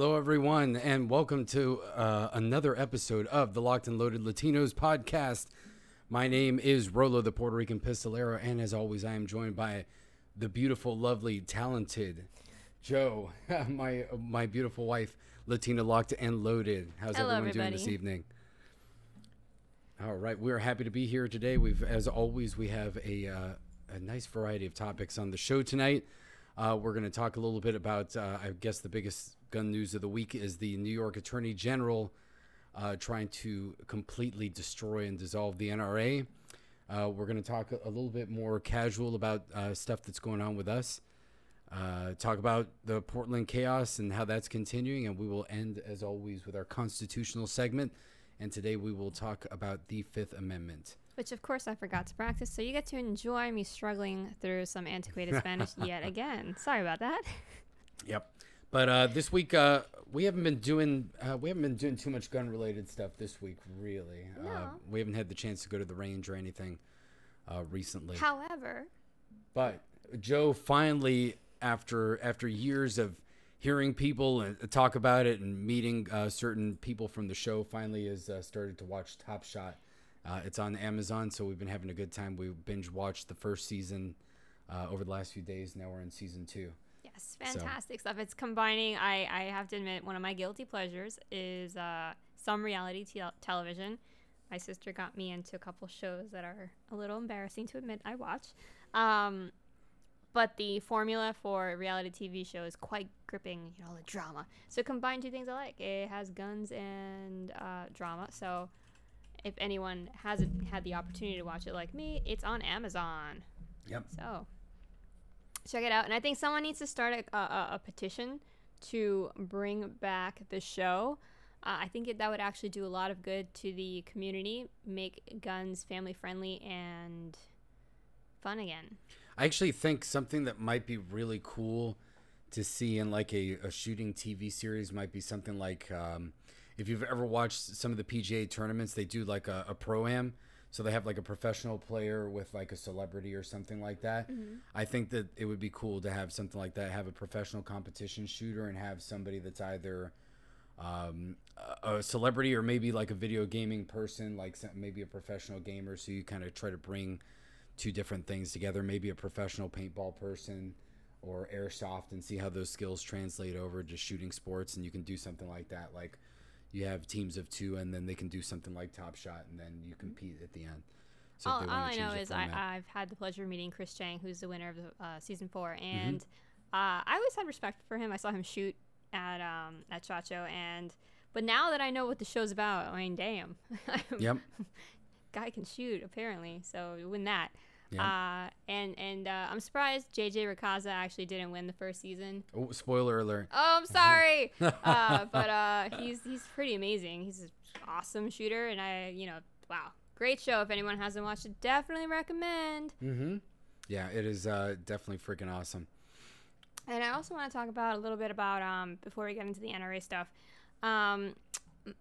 Hello, everyone, and welcome to uh, another episode of the Locked and Loaded Latinos podcast. My name is Rolo, the Puerto Rican pistolero, and as always, I am joined by the beautiful, lovely, talented Joe, my my beautiful wife, Latina Locked and Loaded. How's Hello, everyone doing this evening? All right, we're happy to be here today. We've, as always, we have a uh, a nice variety of topics on the show tonight. Uh, we're going to talk a little bit about, uh, I guess, the biggest gun news of the week is the New York Attorney General uh, trying to completely destroy and dissolve the NRA. Uh, we're going to talk a, little bit more casual about uh, stuff that's going on with us. Uh, talk about the Portland chaos and how that's continuing, and we will end, as always, with our constitutional segment. And today we will talk about the Fifth Amendment. Which, of course, I forgot to practice. So you get to enjoy me struggling through some antiquated Spanish yet again. Sorry about that. Yep. But uh, this week uh, we haven't been doing uh, we haven't been doing too much gun related stuff this week, really. Uh, No. we haven't had the chance to go to the range or anything uh, recently. However, But Joe finally, after after years of hearing people and talk about it and meeting uh, certain people from the show, finally has uh, started to watch Top Shot. Uh, it's on Amazon, so we've been having a good time. We binge watched the first season uh, over the last few days. Now we're in season two. yes, fantastic stuff. It's combining, I, I have to admit, one of my guilty pleasures is uh, some reality te- television. My sister got me into a couple shows that are a little embarrassing to admit I watch. Um, but the formula for a reality TV show is quite gripping, you know, the drama. So combine two things I like. It has guns and uh, drama. So if anyone hasn't had the opportunity to watch it like me, it's on Amazon. Yep. So check it out. And I think someone needs to start a, a, a petition to bring back the show. Uh, I think it, that would actually do a lot of good to the community, make guns family friendly and fun again. I actually think something that might be really cool to see in like a, a shooting TV series might be something like um, if you've ever watched some of the PGA tournaments, they do like a, a pro am. So they have like a professional player with like a celebrity or something like that. I think that it would be cool to have something like that, have a professional competition shooter and have somebody that's either um, a a celebrity or maybe like a video gaming person, like maybe a professional gamer. So you kind of try to bring two different things together, maybe a professional paintball person or airsoft, and see how those skills translate over to shooting sports. And you can do something like that. Like you have teams of two, and then they can do something like Top Shot, and then you compete at the end. So all all I know is I. I've had the pleasure of meeting Chris Cheng, who's the winner of the uh, season four, Mm-hmm. and uh, I always had respect for him. I saw him shoot at um, at Chacho, and but now that I know what the show's about, I mean, damn, Yep. guy can shoot apparently. So win that. Yep. Uh, and and uh, I'm surprised JJ Racaza actually didn't win the first season. Oh, spoiler alert. Oh, I'm sorry, uh, but uh, he's he's pretty amazing. He's an awesome shooter, and I you know wow, great show. If anyone hasn't watched it, definitely recommend. Mm-hmm. Yeah, it is uh, definitely freaking awesome. And I also want to talk about a little bit about um before we get into the NRA stuff, um,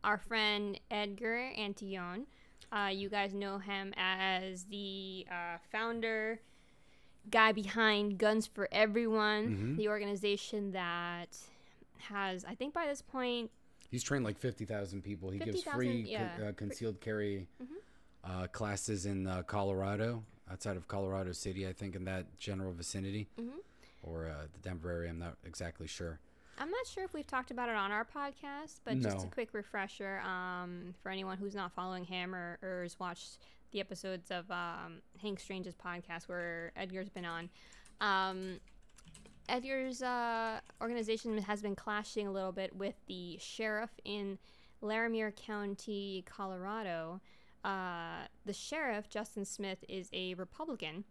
our friend Edgar Antillon. Uh, you guys know him as the uh, founder, guy behind Guns for Everyone, Mhm. the organization that has, I think by this point, He's trained like 50,000 people. He gives free co- yeah. uh, concealed carry Mhm. uh, classes in uh, Colorado, outside of Colorado City, I think, in that general vicinity, Mhm. or uh, the Denver area. I'm not exactly sure. I'm not sure if we've talked about it on our podcast, but just a quick refresher um, for anyone who's not following him or, or has watched the episodes of um, Hank Strange's podcast where Edgar's been on. Um, Edgar's uh, organization has been clashing a little bit with the sheriff in Larimer County, Colorado. Uh, the sheriff, Justin Smith, is a Republican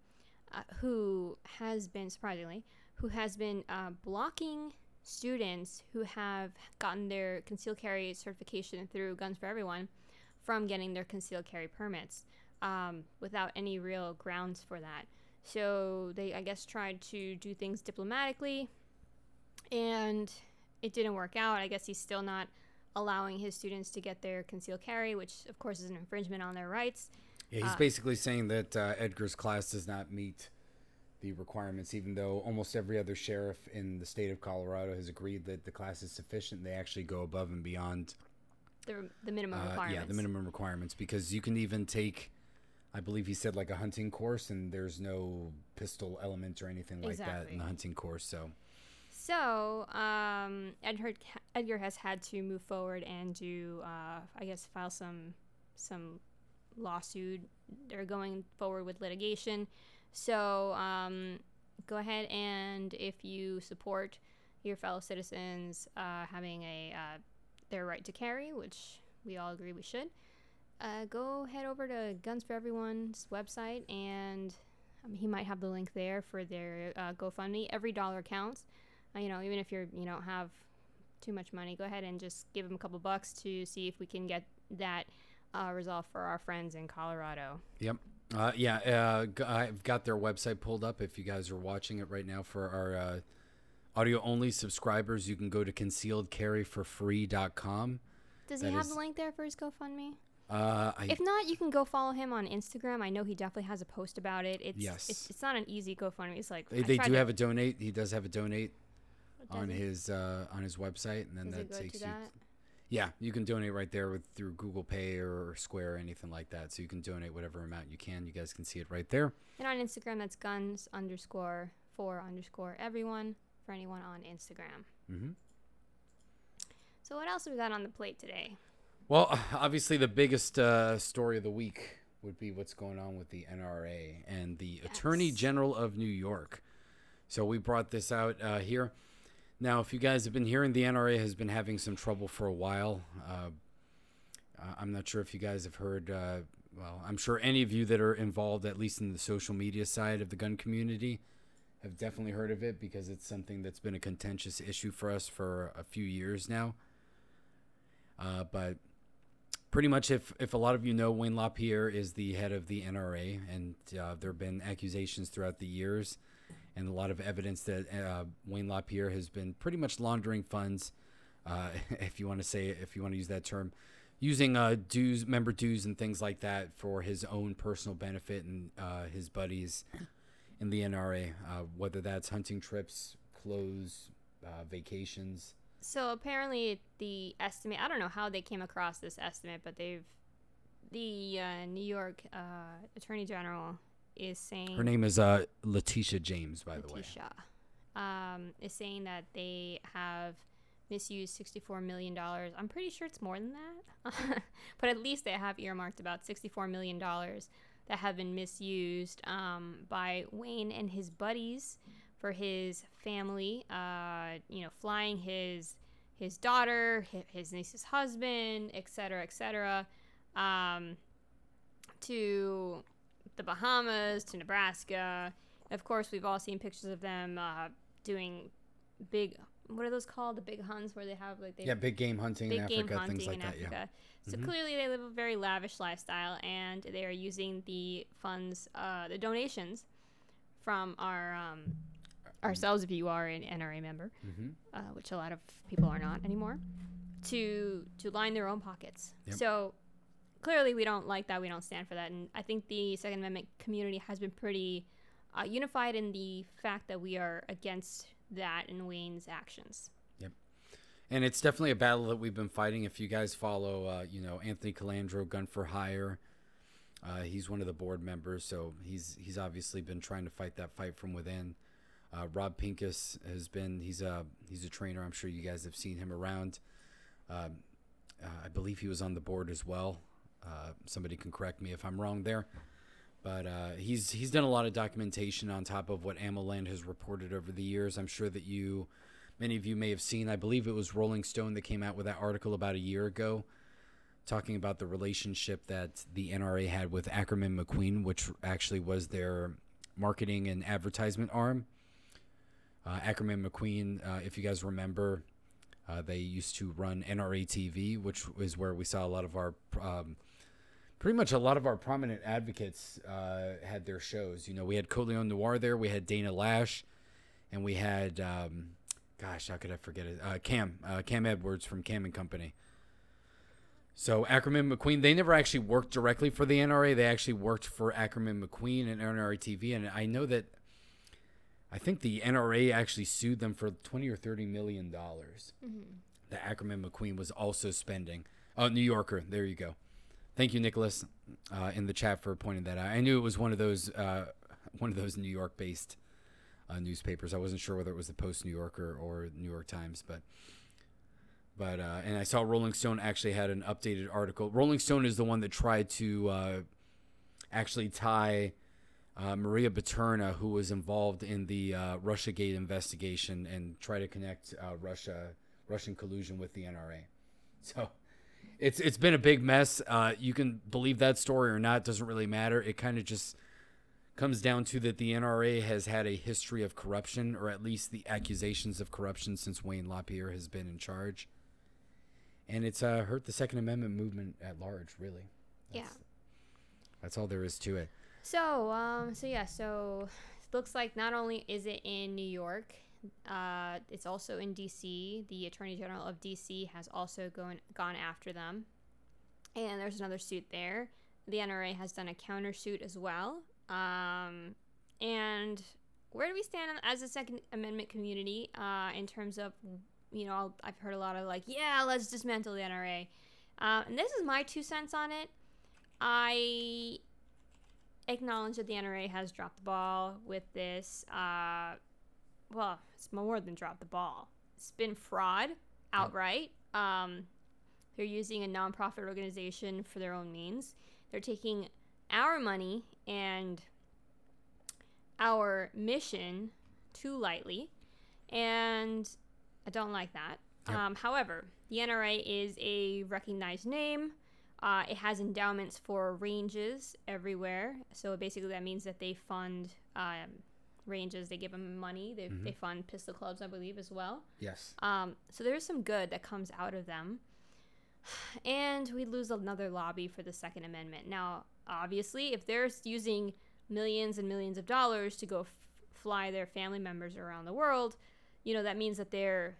uh, who has been, surprisingly, who has been uh, blocking students who have gotten their concealed carry certification through Guns for Everyone from getting their concealed carry permits um, without any real grounds for that. So they, I guess, tried to do things diplomatically, and it didn't work out. I guess he's still not allowing his students to get their concealed carry, which of course is an infringement on their rights. Yeah, he's Uh, basically saying that uh, Edgar's class does not meet the requirements, even though almost every other sheriff in the state of Colorado has agreed that the class is sufficient. They actually go above and beyond The, the minimum uh, requirements. yeah, the minimum requirements because you can even take, I believe he said like a hunting course, and there's no pistol element or anything like that in the hunting course. So So, um, Edgar, Edgar has had to move forward and do, uh, I guess, file some some lawsuit. They're going forward with litigation. So, um, go ahead and if you support your fellow citizens uh, having a uh, their right to carry, which we all agree we should, uh, go head over to Guns for Everyone's website and. Um, he might have the link there for their uh, GoFundMe. Every dollar counts uh, you know, even if you're you don't have too much money, go ahead and just give them a couple bucks to see if we can get that uh, resolved for our friends in Colorado. Yep. Uh, yeah, uh, I've got their website pulled up. If you guys are watching it right now for our uh, audio only subscribers, you can go to concealedcarryforfree.com. Does That he have is- the link there for his GoFundMe? Uh, I, If not, you can go follow him on Instagram. I know he definitely has a post about it. It's Yes. it's, it's not an easy GoFundMe. It's like they, they do to- have a donate. He does have a donate on his uh, on his website, and then that takes you. that? Yeah, you can donate right there with through Google Pay or Square or anything like that. So you can donate whatever amount you can. You guys can see it right there. And on Instagram, that's guns underscore for underscore everyone for anyone on Instagram. hmm So what else we got on the plate today? Well, obviously, the biggest uh, story of the week would be what's going on with the NRA and the Attorney General of New York. So we brought this out uh, here. Now, if you guys have been hearing, the NRA has been having some trouble for a while. Uh, uh, I'm not sure if you guys have heard. Uh, well, I'm sure any of you that are involved, at least in the social media side of the gun community, have definitely heard of it because it's something that's been a contentious issue for us for a few years now. Uh, but pretty much, if, if a lot of you know, Wayne LaPierre is the head of the NRA, and uh, there have been accusations throughout the years and a lot of evidence that uh, Wayne LaPierre has been pretty much laundering funds, uh, if you want to say if you want to use that term, using uh, dues, member dues, and things like that for his own personal benefit and uh, his buddies in the NRA, uh, whether that's hunting trips, clothes, uh, vacations. So apparently, the estimate. I don't know how they came across this estimate, but they've the New York Attorney General is saying Her name is uh, Letitia James, by the way. Letitia, um, is saying that they have misused sixty-four million dollars. I'm pretty sure it's more than that, but at least they have earmarked about sixty-four million dollars that have been misused um, by Wayne and his buddies for his family. Uh, you know, flying his his daughter, his niece's husband, et cetera, et cetera, um, to the Bahamas, to Nebraska. Of course, we've all seen pictures of them uh, doing big. What are those called? The big hunts where they have like they Yeah, big game hunting big in game Africa, hunting things like in that. Africa. Yeah. So Mhm. clearly, they live a very lavish lifestyle, and they are using the funds, uh, the donations from our um, ourselves, if you are an NRA member, hmm uh, which a lot of people are not anymore, to to line their own pockets. Yep. So clearly, we don't like that. We don't stand for that, and I think the Second Amendment community has been pretty uh, unified in the fact that we are against that and Wayne's actions. Yep. And it's definitely a battle that we've been fighting. If you guys follow, uh, you know, Anthony Colandro, Gun for Hire, uh, he's one of the board members, so he's he's obviously been trying to fight that fight from within. Uh, Rob Pincus has been he's a he's a trainer. I'm sure you guys have seen him around. Um, uh, I believe he was on the board as well. Uh, somebody can correct me if I'm wrong there, but uh, he's he's done a lot of documentation on top of what AmmoLand has reported over the years. I'm sure that you many of you may have seen. I believe it was Rolling Stone that came out with that article about a year ago, talking about the relationship that the NRA had with Ackerman McQueen, which actually was their marketing and advertisement arm. Uh, Ackerman McQueen, uh, if you guys remember, uh, they used to run NRA TV, which is where we saw a lot of our, um, pretty much a lot of our prominent advocates uh, had their shows. You know, we had Colion Noir there, we had Dana Loesch, and we had, um, gosh, how could I forget it? Uh, Cam, uh, Cam Edwards from Cam and Company. So Ackerman McQueen, they never actually worked directly for the NRA. They actually worked for Ackerman McQueen and NRA TV, and I know that I think the NRA actually sued them for 20 or 30 million dollars. The Ackerman McQueen was also spending. Oh, New Yorker. There you go. Thank you, Nicholas, uh, in the chat for pointing that out. I knew it was one of those uh, one of those New York-based uh, newspapers. I wasn't sure whether it was the Post New Yorker or New York Times, but but uh, and I saw Rolling Stone actually had an updated article. Rolling Stone is the one that tried to uh, actually tie uh, Maria Butina, who was involved in the uh, RussiaGate investigation, and try to connect Russia Russian collusion with the NRA. So it's it's been a big mess. Uh, you can believe that story or not; doesn't really matter. It kind of just comes down to that the NRA has had a history of corruption, or at least the accusations of corruption, since Wayne LaPierre has been in charge, and it's uh, hurt the Second Amendment movement at large. Really, Yeah. that's all there is to it. So, um, so yeah, so it looks like not only is it in New York, uh, it's also in D.C. The Attorney General of D.C. has also gone gone after them, and there's another suit there. The NRA has done a countersuit as well. Um, and where do we stand as a Second Amendment community uh, in terms of, you know, I'll- I've heard a lot of like, yeah, let's dismantle the NRA. Uh, and this is my two cents on it. I acknowledge that the NRA has dropped the ball with this. Uh, well, it's more than dropped the ball. It's been fraud outright. Um, they're using a nonprofit organization for their own means. They're taking our money and our mission too lightly, and I don't like that. Yep. Um, however, the NRA is a recognized name. Uh, it has endowments for ranges everywhere. So basically, that means that they fund um, ranges. They give them money. They, they fund pistol clubs, I believe, as well. Yes. Um, so there's some good that comes out of them. And we lose another lobby for the Second Amendment. Now, obviously, if they're using millions and millions of dollars to go f- fly their family members around the world, you know, that means that they're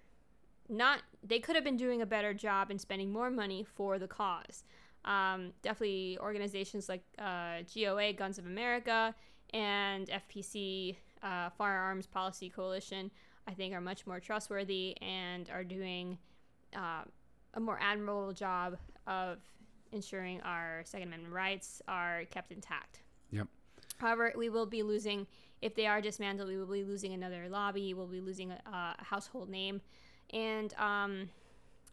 not, they could have been doing a better job and spending more money for the cause. Um, definitely organizations like uh, GOA, Guns of America, and FPC, uh, Firearms Policy Coalition, I think are much more trustworthy and are doing uh, a more admirable job of ensuring our Second Amendment rights are kept intact. Yep. However, we will be losing, if they are dismantled, we will be losing another lobby, we'll be losing a, a household name. And um,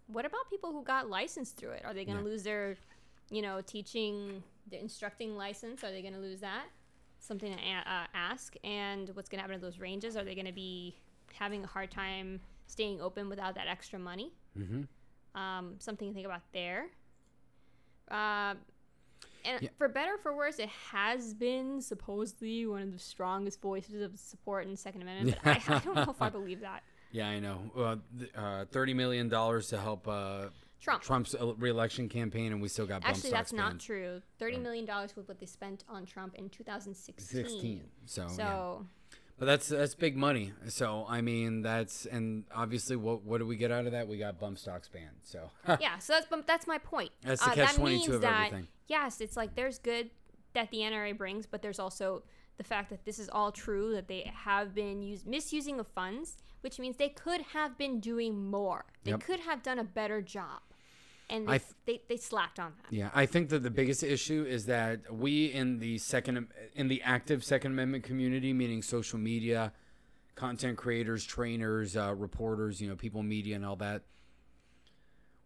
what about people who got licensed through it? Are they going to Yeah. lose their, you know, teaching, the instructing license? Are they going to lose that? Something to uh, ask. And what's going to happen to those ranges? Are they going to be having a hard time staying open without that extra money? Mm-hmm. um, something to think about there. Uh, and Yeah. for better or for worse, it has been supposedly one of the strongest voices of support in Second Amendment. But I, I don't know if I believe that. Yeah, I know. Uh, th- uh, Thirty million dollars to help uh, Trump. Trump's el- reelection campaign, and we still got bump Actually, that's not true. Thirty million dollars was what they spent on Trump in 2016. Sixteen. So, So yeah. but that's that's big money. So I mean, that's and obviously, what what do we get out of that? We got bump stocks banned. So yeah, so that's that's my point. That's the Uh, that catch-22 means of that, everything. Yes, it's like there's good that the NRA brings, but there's also the fact that this is all true that they have been use, misusing of funds, which means they could have been doing more. They Yep. could have done a better job, and they, th- they, they slapped on that. Yeah, I think that the biggest issue is that we in the second in the active Second Amendment community, meaning social media, content creators, trainers, uh, reporters, you know, people, media, and all that.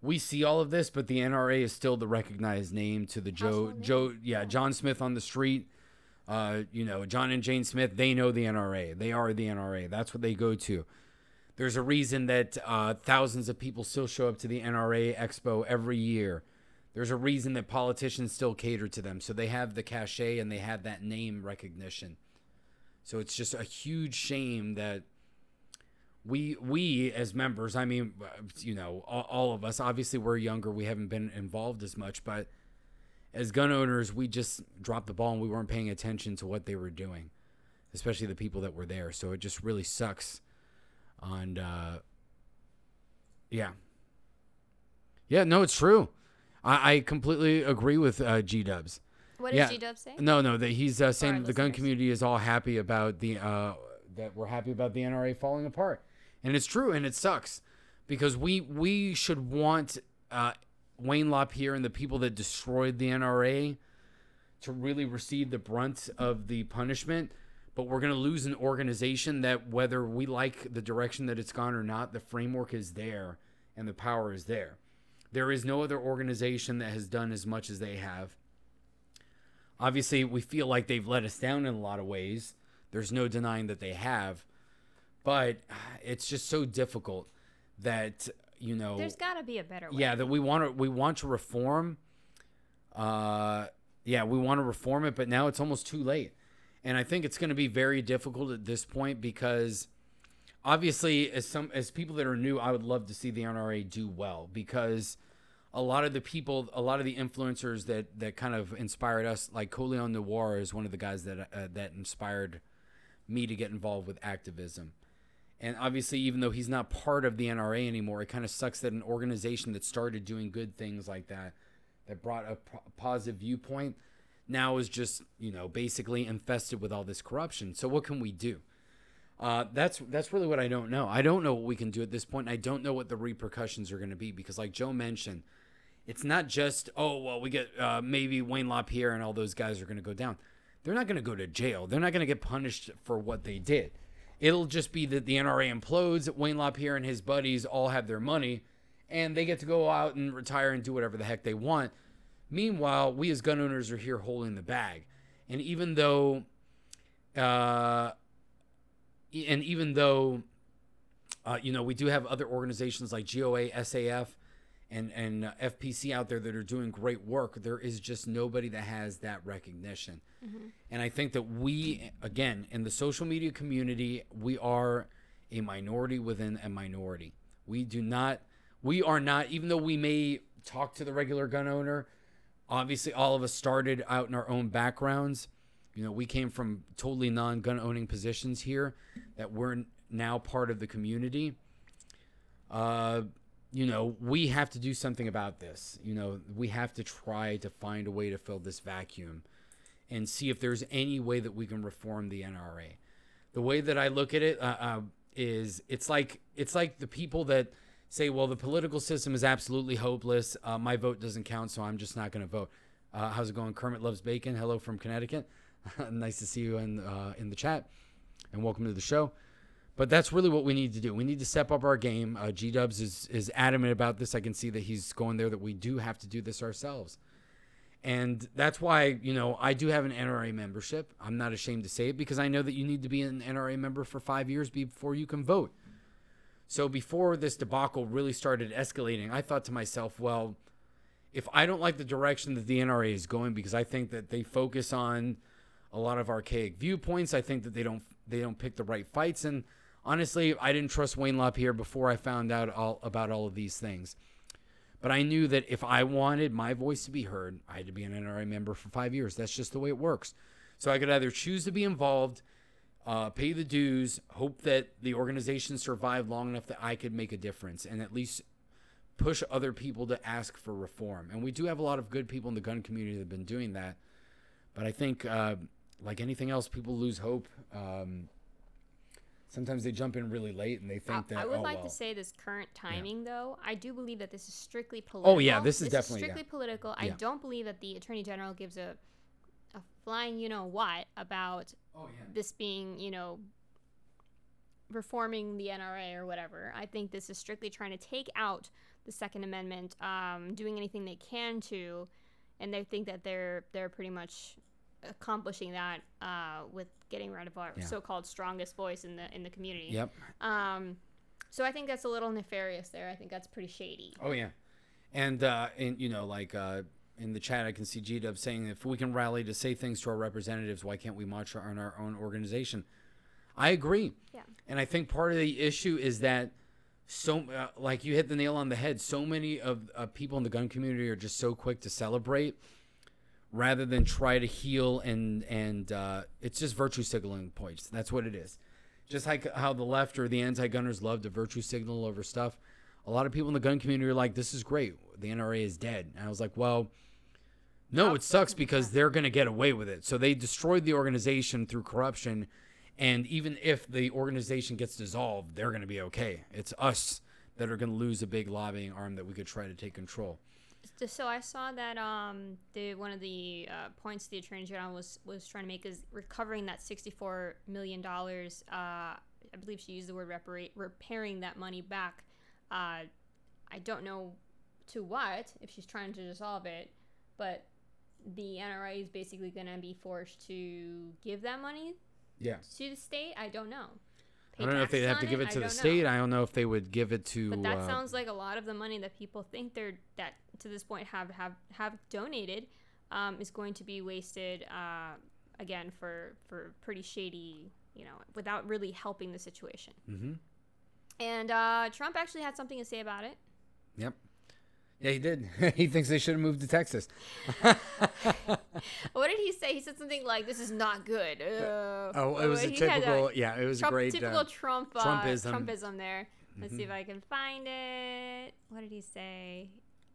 We see all of this, but the NRA is still the recognized name to the Joe Household name. Joe yeah John Smith on the street. Uh, you know, John and Jane Smith, they know the NRA. They are the NRA. That's what they go to. There's a reason that uh, thousands of people still show up to the NRA Expo every year. There's a reason that politicians still cater to them. So they have the cachet and they have that name recognition. So it's just a huge shame that we we as members, I mean, you know, all, all of us, obviously we're younger, we haven't been involved as much, but as gun owners, we just dropped the ball and we weren't paying attention to what they were doing, especially the people that were there. So it just really sucks. And uh, yeah, yeah, no, it's true. I, I completely agree with uh, G Dubs. What did Yeah. G Dub say? No, no, that he's uh, saying our the gun community is all happy about the uh, that we're happy about the NRA falling apart, and it's true, and it sucks because we we should want uh, Wayne LaPierre and the people that destroyed the NRA to really receive the brunt of the punishment. But we're going to lose an organization that, whether we like the direction that it's gone or not, the framework is there and the power is there. There is no other organization that has done as much as they have. Obviously, we feel like they've let us down in a lot of ways. There's no denying that they have. But it's just so difficult that, you know. There's got to be a better way. Yeah, that we want to we want to reform. Uh, yeah, we want to reform it, but now it's almost too late, and I think it's going to be very difficult at this point because, obviously, as some as people that are new, I would love to see the NRA do well because a lot of the people, a lot of the influencers that that kind of inspired us, like Colion Noir, is one of the guys that uh, that inspired me to get involved with activism. And obviously, even though he's not part of the NRA anymore, it kind of sucks that an organization that started doing good things like that, that brought a positive viewpoint, now is just you know basically infested with all this corruption. So what can we do? Uh, that's that's really what I don't know. I don't know what we can do at this point. I don't know what the repercussions are going to be because, like Joe mentioned, it's not just oh well we get uh, maybe Wayne LaPierre and all those guys are going to go down. They're not going to go to jail. They're not going to get punished for what they did It'll just be that the NRA implodes, Wayne LaPierre and his buddies all have their money, and they get to go out and retire and do whatever the heck they want. Meanwhile, we as gun owners are here holding the bag. And even though, uh, and even though, uh, you know, we do have other organizations like GOA, SAF, and and uh, FPC out there that are doing great work. There is just nobody that has that recognition. Mm-hmm. And I think that we again in the social media community, we are a minority within a minority. We do not we are not even though we may talk to the regular gun owner, obviously all of us started out in our own backgrounds. You know, we came from totally non-gun owning positions here that we're now part of the community. Uh you know, we have to do something about this. You know, we have to try to find a way to fill this vacuum and see if there's any way that we can reform the NRA. The way that I look at it uh, uh, is, it's like it's like the people that say, "Well, the political system is absolutely hopeless. Uh, my vote doesn't count, so I'm just not going to vote." Uh, how's it going? Kermit loves bacon. Hello from Connecticut. nice to see you in uh, in the chat, and welcome to the show. But that's really what we need to do. We need to step up our game. Uh, G Dubs is is adamant about this. I can see that he's going there. That we do have to do this ourselves, and that's why you know I do have an NRA membership. I'm not ashamed to say it because I know that you need to be an NRA member for five years before you can vote. So before this debacle really started escalating, I thought to myself, well, if I don't like the direction that the NRA is going, because I think that they focus on a lot of archaic viewpoints, I think that they don't they don't pick the right fights and honestly, I didn't trust Wayne LaPierre before I found out all about all of these things. But I knew that if I wanted my voice to be heard, I had to be an NRA member for five years. That's just the way it works. So I could either choose to be involved, uh, pay the dues, hope that the organization survived long enough that I could make a difference and at least push other people to ask for reform. And we do have a lot of good people in the gun community that have been doing that. But I think, uh, like anything else, people lose hope. Um, sometimes they jump in really late and they think I, that. I would oh, like well. to say this current timing, though. I do believe that this is strictly political. Oh yeah, this is definitely strictly yeah. political. I don't believe that the attorney general gives a a flying you know what about Oh yeah. this being you know reforming the NRA or whatever. I think this is strictly trying to take out the Second Amendment, um, doing anything they can to, and they think that they're they're pretty much accomplishing that uh, with getting rid of our Yeah. so-called strongest voice in the in the community. Yep. Um, so I think that's a little nefarious there. I think that's pretty shady. Oh yeah, and uh, and you know like uh, in the chat I can see G Dub saying if we can rally to say things to our representatives, why can't we march on our own organization? I agree. Yeah. And I think part of the issue is that so uh, like you hit the nail on the head. So many of uh, people in the gun community are just so quick to celebrate rather than try to heal and and uh, it's just virtue signaling points. That's what it is. Just like how the left or the anti-gunners love to virtue signal over stuff. A lot of people in the gun community are like, "This is great. The NRA is dead." And I was like, "Well, no, it sucks because they're going to get away with it." So they destroyed the organization through corruption, And even if the organization gets dissolved, they're going to be okay. It's us that are going to lose a big lobbying arm that we could try to take control. So I saw that um, the one of the uh, points the attorney general was was trying to make is recovering that sixty four million dollars. Uh, I believe she used the word reparate, repairing that money back. Uh, I don't know to what if she's trying to dissolve it, but the NRA is basically going to be forced to give that money Yeah. to the state. I don't know. I don't know if they taxes have to on give it I to the don't know. state. I don't know if they would give it to. But that uh, sounds like a lot of the money that people think they're that to this point have have have donated um, is going to be wasted uh, again for for pretty shady, you know, without really helping the situation. mhm. And uh, Trump actually had something to say about it. Yep. Yeah, he did. he thinks they should have moved to Texas. What did he say? He said something like, "This is not good." Uh, Oh, it was a typical. yeah, it was Trump, a great. typical uh, Trump uh, Trumpism. Mm-hmm. Trumpism there. Let's see if I can find it. What did he say?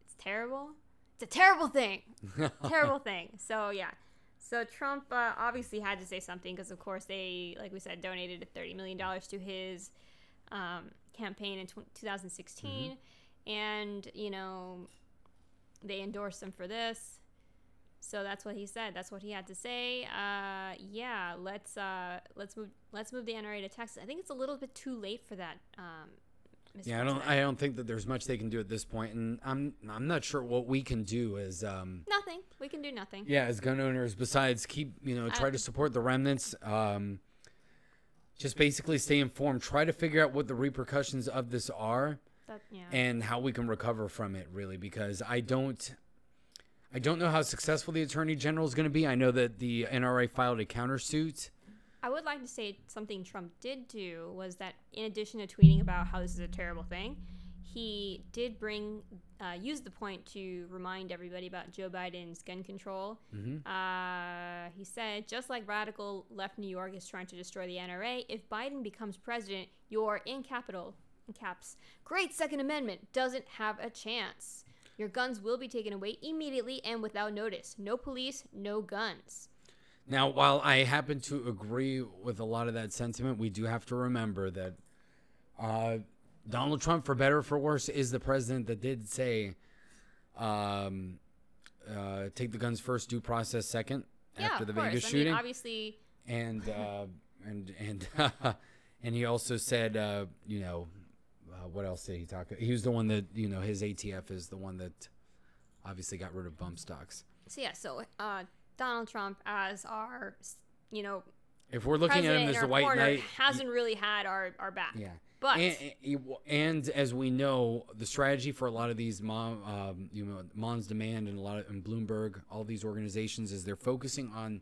It's terrible. It's a terrible thing. terrible thing. So yeah. So Trump uh, obviously had to say something because, of course, they, like we said, donated thirty million dollars to his um, campaign in tw- 2016, and you know they endorsed him for this. So that's what he said. That's what he had to say. Uh, yeah, let's uh, let's move let's move the NRA to Texas. I think it's a little bit too late for that. Um, yeah, I don't. I don't think that there's much they can do at this point, and I'm. I'm not sure what we can do as. Um, nothing. We can do nothing. yeah, as gun owners, besides keep you know try I- to support the remnants. Um, just basically stay informed. Try to figure out what the repercussions of this are. That, yeah. and how we can recover from it really because i don't i don't know how successful the attorney general is going to be i know that the nra filed a countersuit I would like to say something Trump did do was that in addition to tweeting about how this is a terrible thing, he did bring uh, use the point to remind everybody about Joe Biden's gun control. Uh, he said, just like radical left New York is trying to destroy the NRA, if Biden becomes president, you're in capital in caps great Second Amendment doesn't have a chance. Your guns will be taken away immediately and without notice. No police, no guns. now while i happen to agree with a lot of that sentiment we do have to remember that uh, donald trump for better or for worse is the president that did say um, uh, take the guns first due process second Yeah, after the vegas I shooting mean, obviously, and uh, and and and he also said, uh, you know, uh, what else did he talk? He was the one that you know his ATF is the one that obviously got rid of bump stocks. So yeah, so uh, Donald Trump as our, you know, If we're looking at him as the white corner knight, hasn't really had our, our back. yeah. But and, and- as we know, the strategy for a lot of these mom, um, you know, Mom's Demand and a lot of and Bloomberg, all these organizations, is they're focusing on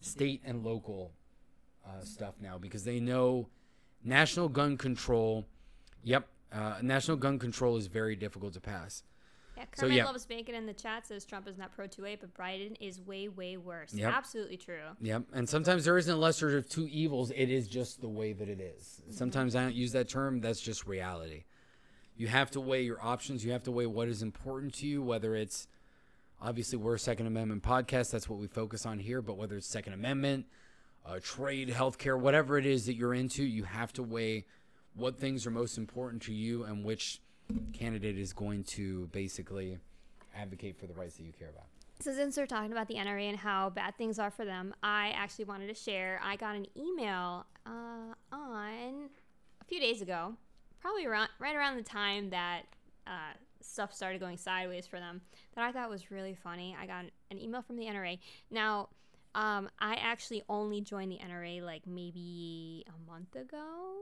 state and local uh, stuff now because they know national gun control. Yep, uh, national gun control is very difficult to pass. yeah, so, Kermit yeah. loves bacon in the chat says Trump is not pro 2A, but Biden is way way worse. Yep. Absolutely true. Yep, and sometimes there isn't a lesser of two evils. It is just the way that it is. Sometimes I don't use that term. That's just reality. You have to weigh your options. You have to weigh what is important to you, whether it's obviously we're a Second Amendment podcast. That's what we focus on here. But whether it's Second Amendment, uh, trade, healthcare, whatever it is that you're into, you have to weigh what things are most important to you and which candidate is going to basically advocate for the rights that you care about. So since we're talking about the NRA and how bad things are for them, I actually wanted to share. I got an email uh, on a few days ago, probably around right around the time that uh, stuff started going sideways for them, that I thought was really funny. I got an email from the NRA. Now, um, I actually only joined the NRA like maybe a month ago,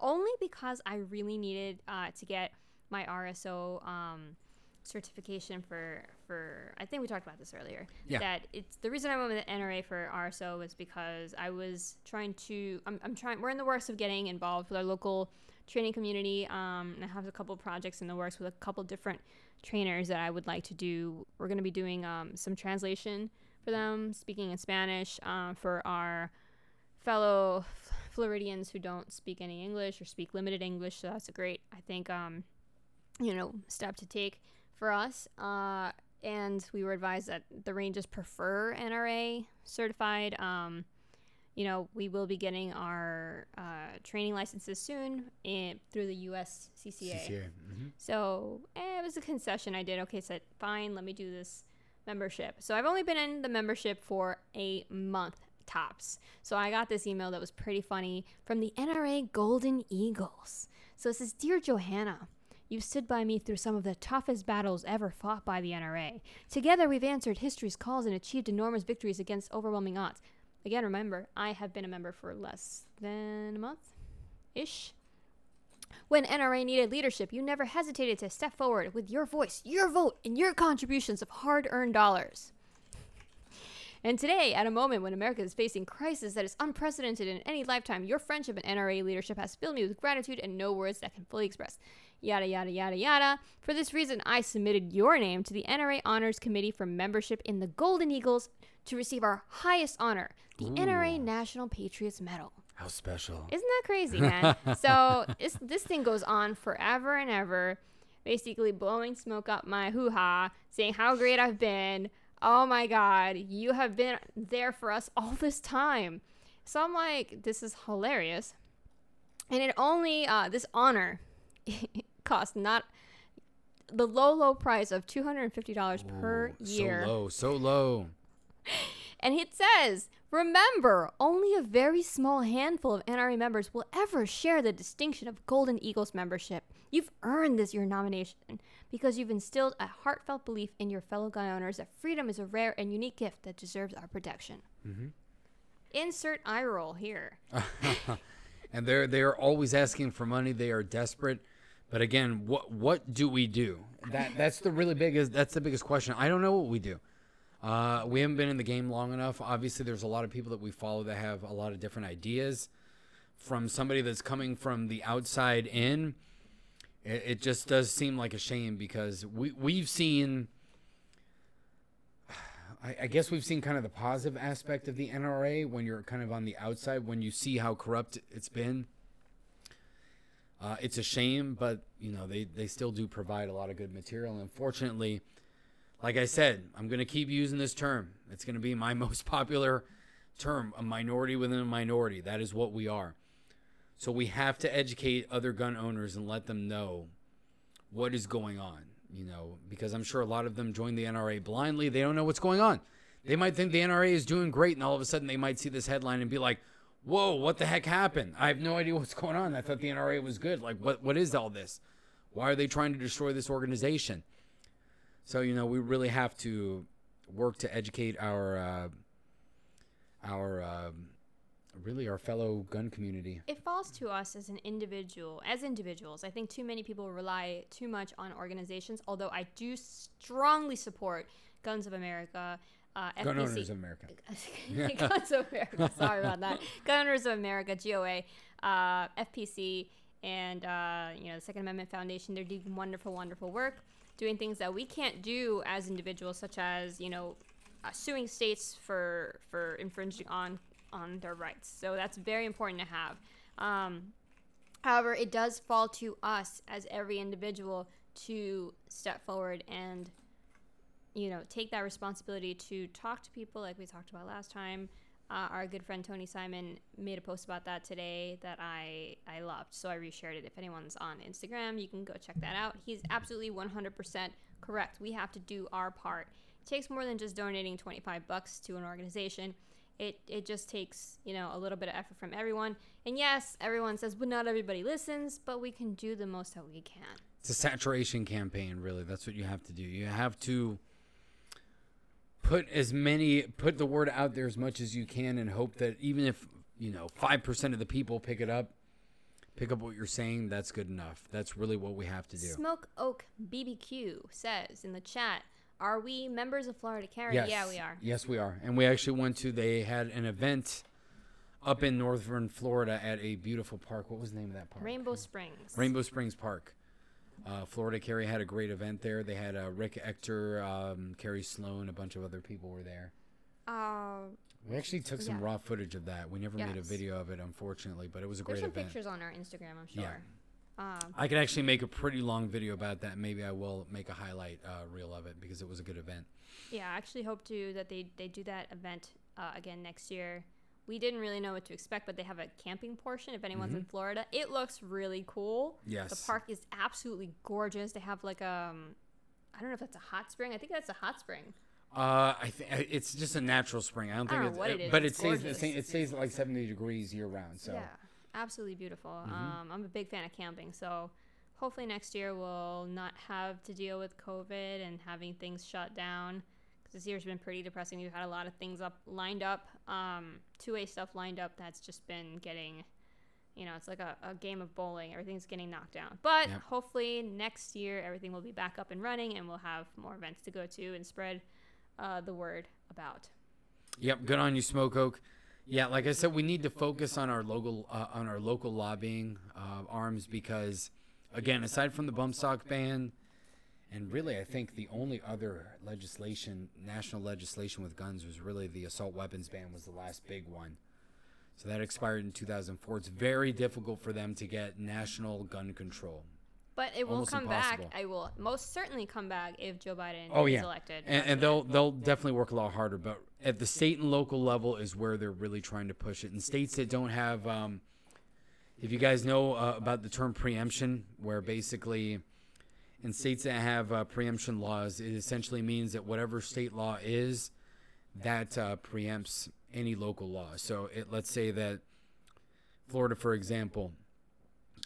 only because I really needed uh, to get my RSO. Um, certification for for I think we talked about this earlier. Yeah. That it's the reason I went with the NRA for RSO was because I was trying to I'm, I'm trying we're in the works of getting involved with our local training community. Um, and I have a couple projects in the works with a couple different trainers that I would like to do. We're going to be doing um, some translation for them, speaking in Spanish um, for our fellow Floridians who don't speak any English or speak limited English. So that's a great, I think, um, you know, step to take for us. Uh, and we were advised that the ranges prefer NRA certified. Um, you know, we will be getting our uh, training licenses soon in, through the U.S. CCA. CCA. hmm So eh, it was a concession I did. Okay, said fine, let me do this membership. So I've only been in the membership for a month tops. So I got this email that was pretty funny from the NRA Golden Eagles. So it says, Dear Johanna, You've stood by me through some of the toughest battles ever fought by the NRA. Together, we've answered history's calls and achieved enormous victories against overwhelming odds. Again, remember, I have been a member for less than a month ish. When NRA needed leadership, you never hesitated to step forward with your voice, your vote, and your contributions of hard earned dollars. And today, at a moment when America is facing crisis that is unprecedented in any lifetime, your friendship and NRA leadership has filled me with gratitude and no words that can fully express. Yada, yada, yada, yada. For this reason, I submitted your name to the NRA Honors Committee for membership in the Golden Eagles to receive our highest honor, the NRA National Patriots Medal. How special. Isn't that crazy, man? so this this thing goes on forever and ever, basically blowing smoke up my hoo ha, saying how great I've been. Oh my God, you have been there for us all this time. So I'm like, this is hilarious, and it only uh, this honor cost not the low low price of two hundred and fifty dollars per year. So low, so low. And it says, remember, only a very small handful of NRA members will ever share the distinction of Golden Eagles membership. You've earned this your nomination because you've instilled a heartfelt belief in your fellow gun owners that freedom is a rare and unique gift that deserves our protection. Mhm. Insert eye roll here. and they're they're always asking for money. They are desperate. But again, what what do we do? That that's the really biggest that's the biggest question. I don't know what we do. Uh, we haven't been in the game long enough. Obviously, there's a lot of people that we follow that have a lot of different ideas. From somebody that's coming from the outside in, it, it just does seem like a shame because we we've seen. I, guess we've seen kind of the positive aspect of the NRA when you're kind of on the outside, when you see how corrupt it's been. Uh, it's a shame, but you know they, they still do provide a lot of good material. And unfortunately, like I said, I'm going to keep using this term. It's going to be my most popular term, a minority within a minority. That is what we are. So we have to educate other gun owners and let them know what is going on, you know, because I'm sure a lot of them join the NRA blindly. They don't know what's going on. They might think the NRA is doing great, and all of a sudden they might see this headline and be like, whoa, what the heck happened? I have no idea what's going on. I thought the NRA was good. Like, what, what is all this? Why are they trying to destroy this organization? So, you know, we really have to work to educate our, uh, our, uh, really our fellow gun community. It falls to us as an individual, as individuals. I think too many people rely too much on organizations, although I do strongly support Guns of America. Uh, Gun Owners of America. Guns of America. Sorry about that. Gun Owners of America, GOA, uh, FPC, and uh, you know the Second Amendment Foundation. They're doing wonderful, wonderful work, doing things that we can't do as individuals, such as you know uh, suing states for for infringing on on their rights. So that's very important to have. Um, however, it does fall to us as every individual to step forward and you know, take that responsibility to talk to people like we talked about last time. Uh, our good friend Tony Simon made a post about that today that I I loved, so I reshared it. If anyone's on Instagram, you can go check that out. He's absolutely 100% correct. We have to do our part. It takes more than just donating 25 bucks to an organization. It it just takes you know a little bit of effort from everyone. And yes, everyone says, but not everybody listens. But we can do the most that we can. It's a saturation campaign, really. That's what you have to do. You have to put as many put the word out there as much as you can and hope that even if, you know, 5% of the people pick it up, pick up what you're saying, that's good enough. That's really what we have to do. Smoke Oak BBQ says in the chat, "Are we members of Florida Carry?" yes. Yeah, we are. Yes, we are. And we actually went to they had an event up in northern Florida at a beautiful park. What was the name of that park? Rainbow Springs. Rainbow Springs Park. Uh, Florida Carry had a great event there. They had uh, Rick Ector, um, Carrie Sloan, a bunch of other people were there. Uh, We actually took some Yeah. raw footage of that. We never made a video of it, unfortunately, but it was a there's great some event. pictures on our Instagram, I'm sure. Yeah. Um, I could actually make a pretty long video about that. Maybe I will make a highlight uh, reel of it because it was a good event. yeah, I actually hope to that they they do that event uh, again next year we didn't really know what to expect, but they have a camping portion. If anyone's Mm-hmm. in Florida, it looks really cool. Yes. The park is absolutely gorgeous. They have like um, I don't know if that's a hot spring. I think that's a hot spring. Uh, I think it's just a natural spring. I don't think don't know it's, what it is. but It's it stays gorgeous. it stays like 70 degrees year round. So Mm-hmm. Yeah, absolutely beautiful. Um, I'm a big fan of camping, so hopefully next year we'll not have to deal with COVID and having things shut down. This year's been pretty depressing. We've had a lot of things up lined up, um, two-way stuff lined up. That's just been getting, you know, it's like a, a game of bowling. Everything's getting knocked down. But Yep. hopefully next year everything will be back up and running, and we'll have more events to go to and spread uh, the word about. Yep, good on you, Smoke Oak. Yeah, like I said, we need to focus on our local uh, on our local lobbying uh, arms because, again, aside from the bump stock ban, and really, I think the only other legislation, national legislation with guns, was really the assault weapons ban was the last big one. So that expired in 2004. It's very difficult for them to get national gun control. But it will Almost come impossible. back. I will most certainly come back if Joe Biden Oh is yeah, elected. and, and they'll they'll definitely work a lot harder. But at the state and local level is where they're really trying to push it. In states that don't have, um, if you guys know uh, about the term preemption, where basically in states that have uh, preemption laws, it essentially means that whatever state law is, that uh, preempts any local law. So it, let's say that Florida, for example,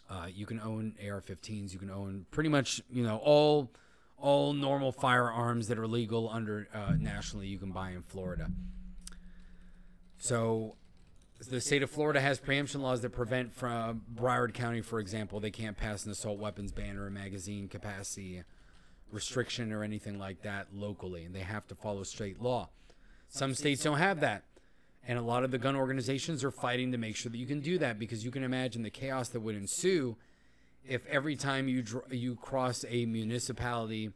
uh, you can own AR-15s. You can own pretty much, you know, all all normal firearms that are legal under uh, nationally. You can buy in Florida. So, the state of Florida has preemption laws that prevent from Broward County, for example, they can't pass an assault weapons ban or a magazine capacity restriction or anything like that locally, and they have to follow state law. Some states don't have that. And a lot of the gun organizations are fighting to make sure that you can do that because you can imagine the chaos that would ensue if every time you dr- you cross a municipality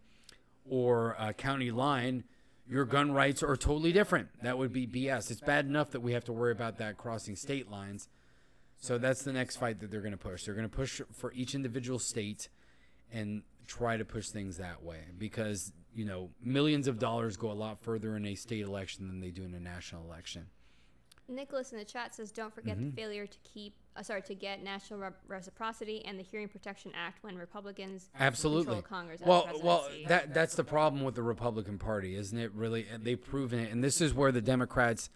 or a county line, your gun rights are totally different. That would be BS. It's bad enough that we have to worry about that crossing state lines. So that's the next fight that they're going to push. They're going to push for each individual state and try to push things that way because, you know, millions of dollars go a lot further in a state election than they do in a national election. Nicholas in the chat says, "Don't forget Mm-hmm. the failure to keep, uh, sorry, to get national re- reciprocity and the Hearing Protection Act when Republicans Absolutely. control Congress." Well, well, that that's the problem with the Republican Party, isn't it? Really, And they've proven it, and this is where the Democrats,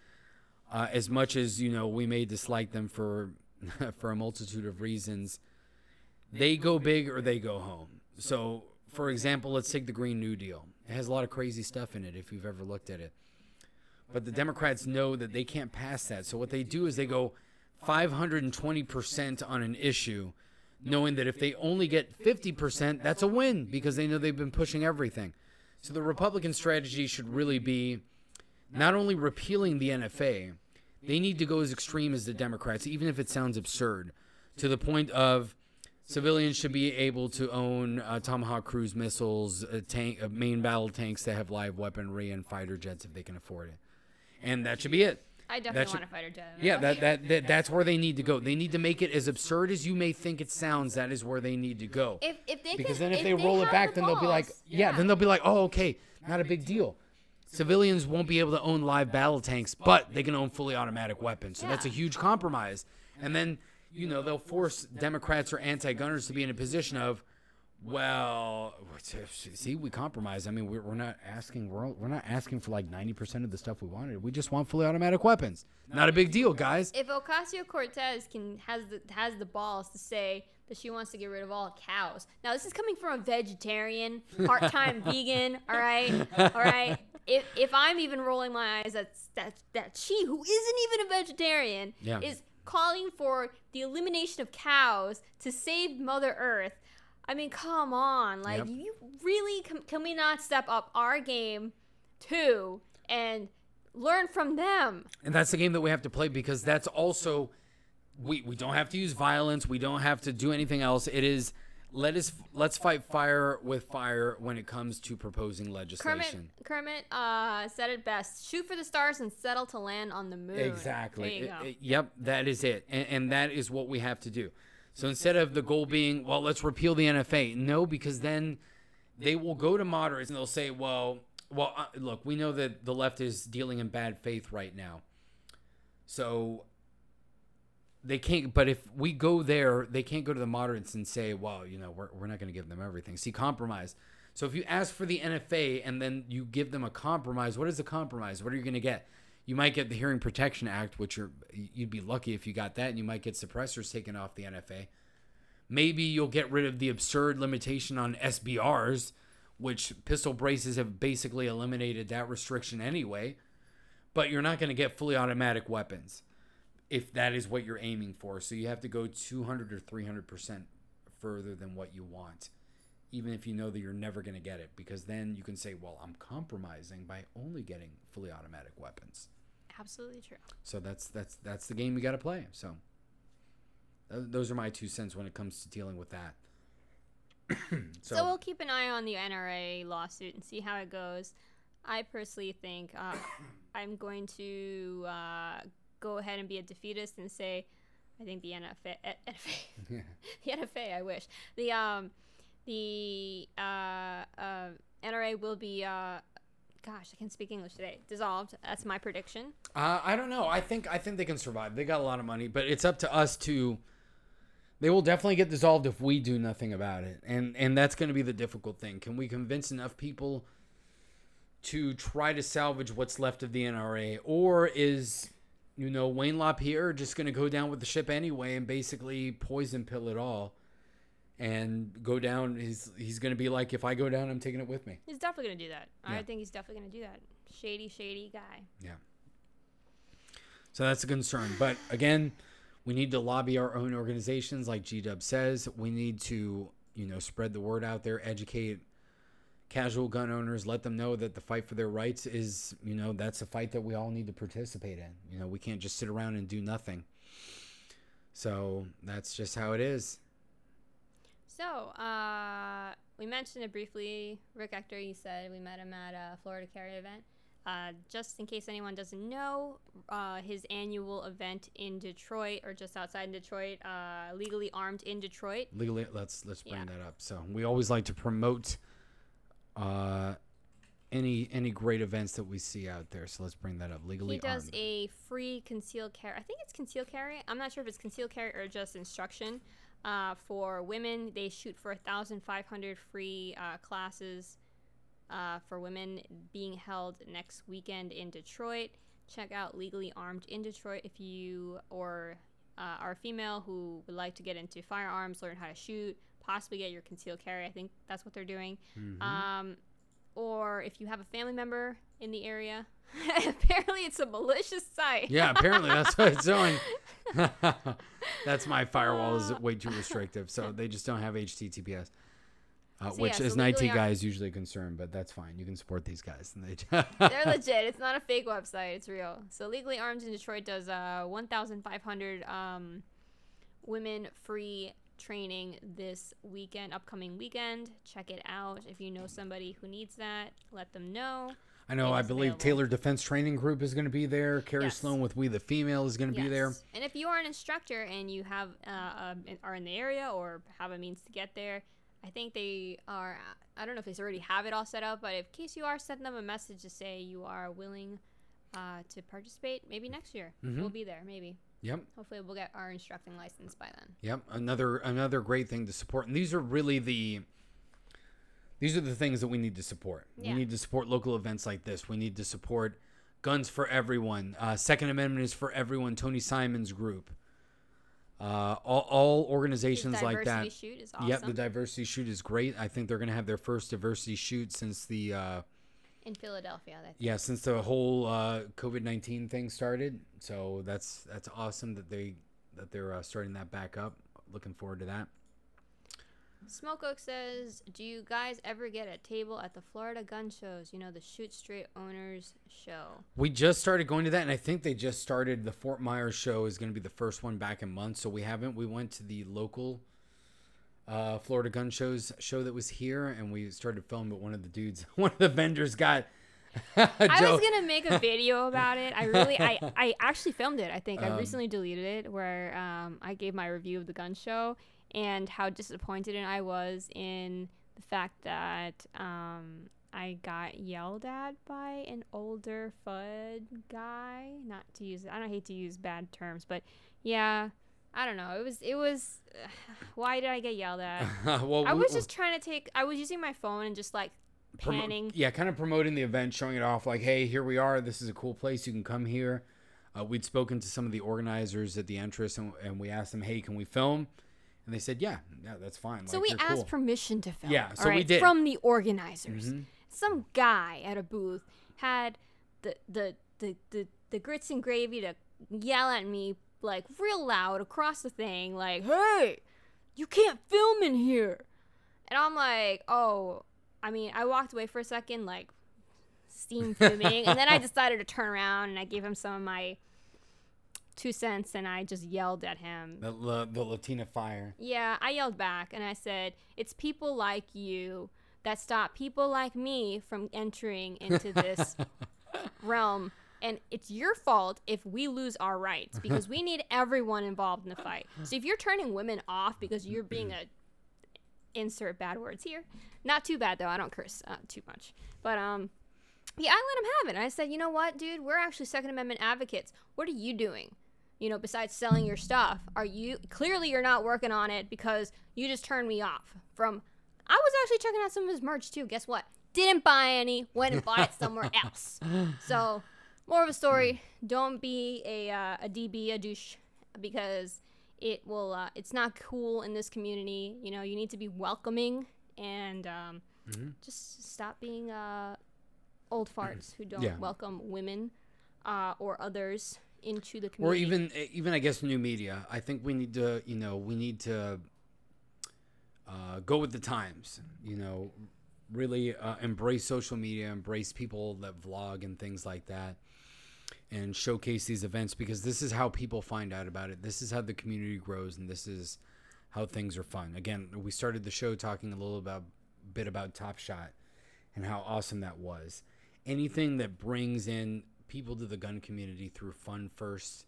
uh, as much as you know, we may dislike them for for a multitude of reasons, they go big or they go home. So, for example, let's take the Green New Deal. It has a lot of crazy stuff in it if you've ever looked at it. But the Democrats know that they can't pass that. So what they do is they go 520% on an issue, knowing that if they only get 50%, that's a win because they know they've been pushing everything. So the Republican strategy should really be not only repealing the NFA, they need to go as extreme as the Democrats, even if it sounds absurd, to the point of civilians should be able to own uh, Tomahawk cruise missiles, uh, tank, uh, main battle tanks that have live weaponry, and fighter jets if they can afford it. And that should be it. I definitely should- want a fighter jet. Yeah, that, that, that that's where they need to go. They need to make it as absurd as you may think it sounds. That is where they need to go. If if they because can, then if, they roll it back, the then they'll be like, balls, yeah, then they'll be like, oh, okay, not a big deal. Civilians won't be able to own live battle tanks, but they can own fully automatic weapons. So that's a huge compromise. And then, you know, they'll force Democrats or anti-gunners to be in a position of, well, see, we compromise. I mean, we're, we're not asking, we're, we're not asking for like 90% of the stuff we wanted. We just want fully automatic weapons. Not a big deal, guys. if Ocasio Cortez can has the has the balls to say that she wants to get rid of all cows. Now this is coming from a vegetarian, part time vegan. All right, all right. If if I'm even rolling my eyes, that's that that she who isn't even a vegetarian Yeah. is calling for the elimination of cows to save Mother Earth. I mean, come on, like Yep. you really can, can we not step up our game too and learn from them? And that's the game that we have to play because that's also we we don't have to use violence. We don't have to do anything else. It is let us let's fight fire with fire when it comes to proposing Kermit, legislation. Kermit uh, said it best: "Shoot for the stars and settle to land on the moon." Exactly. It- it- yep, that is it. And, and that is what we have to do. So instead of the goal being, well, let's repeal the NFA, no, because then they will go to moderates and they'll say, well, well, uh, look, we know that the left is dealing in bad faith right now. So they can't. But if we go there, they can't go to the moderates and say, "Well, you know, we're we're not going to give them everything." See, compromise. So if you ask for the NFA and then you give them a compromise, what is the compromise? What are you going to get? You might get the Hearing Protection Act, which you're you'd be lucky if you got that, and you might get suppressors taken off the NFA. Maybe you'll get rid of the absurd limitation on SBRs, which pistol braces have basically eliminated that restriction anyway. But you're not going to get fully automatic weapons if that is what you're aiming for. So you have to go 200 or 300% further than what you want, even if you know that you're never going to get it, because then you can say, well, I'm compromising by only getting fully automatic weapons. Absolutely true. So that's that's that's the game we got to play. So th- those are my two cents when it comes to dealing with that. So, we'll keep an eye on the NRA lawsuit and see how it goes. I personally think uh, I'm going to uh, go ahead and be a defeatist and say I think the NFA, NFA the NFA, I wish the um the uh, uh, NRA will be uh, gosh I can't speak English today dissolved. That's my prediction. Uh, I don't know. I think I think they can survive. They got a lot of money, but it's up to us to. They will definitely get dissolved if we do nothing about it, and and that's going to be the difficult thing. Can we convince enough people to try to salvage what's left of the NRA, or is you know Wayne LaPierre just going to go down with the ship anyway and basically poison pill it all? And go down. He's he's gonna be like, if I go down, I'm taking it with me. He's definitely gonna do that. Yeah. I think he's definitely gonna do that. Shady, shady guy. Yeah. So that's a concern. But again, we need to lobby our own organizations, like G Dub says. We need to, you know, spread the word out there, educate casual gun owners, let them know that the fight for their rights is, you know, that's a fight that we all need to participate in. You know, we can't just sit around and do nothing. So that's just how it is. So, uh, we mentioned it briefly. Rick Ector, you said we met him at a Florida Carry event. Uh, just in case anyone doesn't know, uh, his annual event in Detroit or just outside Detroit, uh, legally armed in Detroit. Legally, let's let's bring Yeah. that up. So we always like to promote uh, any any great events that we see out there. So let's bring that up. Legally He does armed. a free concealed carry. I think it's concealed carry. I'm not sure if it's concealed carry or just instruction. Uh, for women, they shoot for 1,500 free uh, classes uh, for women being held next weekend in Detroit. Check out Legally Armed in Detroit if you or uh, are a female who would like to get into firearms, learn how to shoot, possibly get your concealed carry. I think that's what they're doing. Mhm. Um, or if you have a family member in the area, apparently it's a malicious site. yeah, apparently that's what it's doing. that's my firewall is way too restrictive, so they just don't have HTTPS. Uh, So, which yeah, is so an IT legally guy is usually concerned, but that's fine. You can support these guys. And they They're legit. It's not a fake website. It's real. So Legally Armed in Detroit does uh, 1,500 um, women free training this weekend, upcoming weekend. Check it out. If you know somebody who needs that, let them know. I know. I believe available. Taylor Defense Training Group is going to be there. Carrie Yes. Sloan with We the Female is going to be there. Yes. And if you are an instructor and you have uh, um, are in the area or have a means to get there, I think they are. I don't know if they already have it all set up, but in case you are, send them a message to say you are willing uh, to participate. Maybe next year Mhm. we'll be there. Maybe. Yep. Hopefully, we'll get our instructing license by then. Yep, another another great thing to support. And these are really the these are the things that we need to support. Yeah. We need to support local events like this. We need to support Guns for Everyone. Uh, Second Amendment is for everyone. Tony Simon's group. Uh, all, all organizations like that. shoot is awesome. Yep, the diversity shoot is great. I think they're going to have their first diversity shoot since the uh, in Philadelphia. I think. yeah since the whole uh, COVID nineteen thing started. So that's that's awesome that they that they're uh, starting that back up. Looking forward to that. Smoke Oak says, "Do you guys ever get a table at the Florida gun shows? You know, the Shoot Straight Owners show." We just started going to that, and I think they just started the Fort Myers show is going to be the first one back in months. So we haven't. We went to the local uh, Florida gun shows show that was here, and we started filming. But one of the dudes, one of the vendors, got. I was gonna make a video about it. I really, I, I actually filmed it. I think I Um, recently deleted it, where um, I gave my review of the gun show and how disappointed I was in the fact that um, I got yelled at by an older FUD guy. Not to use I don't hate to use bad terms, but yeah, I don't know. It was it was. why did I get yelled at? well, I we- was just trying to take. I was using my phone and just like promo- panning. yeah, kind of promoting the event, showing it off. Like, hey, here we are. This is a cool place. You can come here. Uh, we'd spoken to some of the organizers at the entrance, and, and we asked them, hey, can we film? And they said, yeah, yeah, that's fine. So Like, we asked cool. permission to film. Yeah, so we did. from the organizers. Mhm. Some guy at a booth had the the the the, the grits and gravy to yell at me like real loud across the thing, like, "Hey, you can't film in here," and I'm like, "Oh." I mean, I walked away for a second, like steam fuming, and then I decided to turn around and I gave him some of my two cents, and I just yelled at him. the, the, the Latina fire. Yeah, I yelled back and I said, It's people like you that stop people like me from entering into this realm. And it's your fault if we lose our rights because we need everyone involved in the fight. So if you're turning women off because you're being a insert bad words here, not too bad though. I don't curse uh, too much, but um, yeah, I let him have it. I said, you know what, dude, we're actually Second Amendment advocates. What are you doing? You know, besides selling your stuff, are you clearly you're not working on it because you just turned me off from. I was actually checking out some of his merch too. Guess what? Didn't buy any. Went and bought it somewhere else. So, more of a story. Don't be a uh, a DB a douche because it will. Uh, it's not cool in this community. You know, you need to be welcoming and um, Mhm. just stop being uh, old farts who don't Yeah. welcome women uh, or others into the community. or even even I guess new media. I think we need to you know we need to uh, go with the times. You know, really uh, embrace social media, embrace people that vlog and things like that, and showcase these events because this is how people find out about it. This is how the community grows, and this is how things are fun. Again, we started the show talking a little about bit about Top Shot and how awesome that was. Anything that brings in people to the gun community through fun first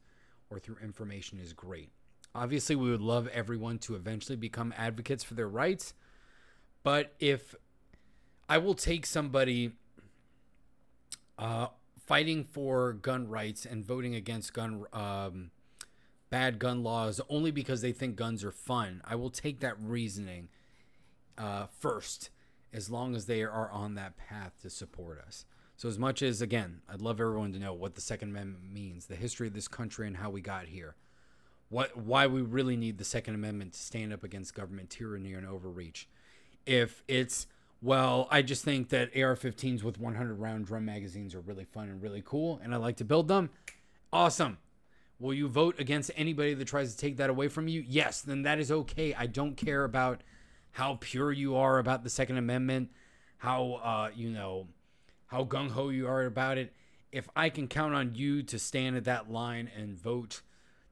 or through information is great. Obviously, we would love everyone to eventually become advocates for their rights, but if I will take somebody uh, fighting for gun rights and voting against gun um, bad gun laws only because they think guns are fun, I will take that reasoning uh, first, as long as they are on that path to support us. So, as much as, again, I'd love everyone to know what the Second Amendment means, the history of this country, and how we got here, what, why we really need the Second Amendment to stand up against government tyranny and overreach. If it's, well, I just think that AR 15s with 100 round drum magazines are really fun and really cool, and I like to build them, awesome. Will you vote against anybody that tries to take that away from you? Yes, then that is okay. I don't care about how pure you are about the Second Amendment, how uh, you know, how gung ho you are about it. If I can count on you to stand at that line and vote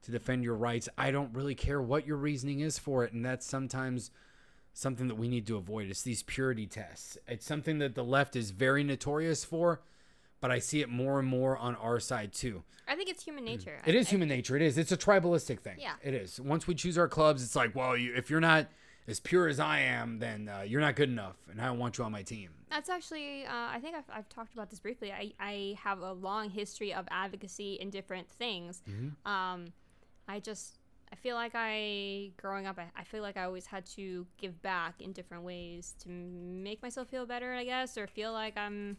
to defend your rights, I don't really care what your reasoning is for it, and that's sometimes something that we need to avoid. It's these purity tests. It's something that the left is very notorious for, but I see it more and more on our side too. I think it's human nature. It I- is I- human nature. It is. It's a tribalistic thing. Yeah. It is. Once we choose our clubs, it's like, well, you, if you're not as pure as I am, then uh, you're not good enough, and I don't want you on my team. That's actually, uh, I think I've, I've talked about this briefly. I, I have a long history of advocacy in different things. Mm-hmm. Um, I just, I feel like I, growing up, I, I feel like I always had to give back in different ways to make myself feel better, I guess, or feel like I'm,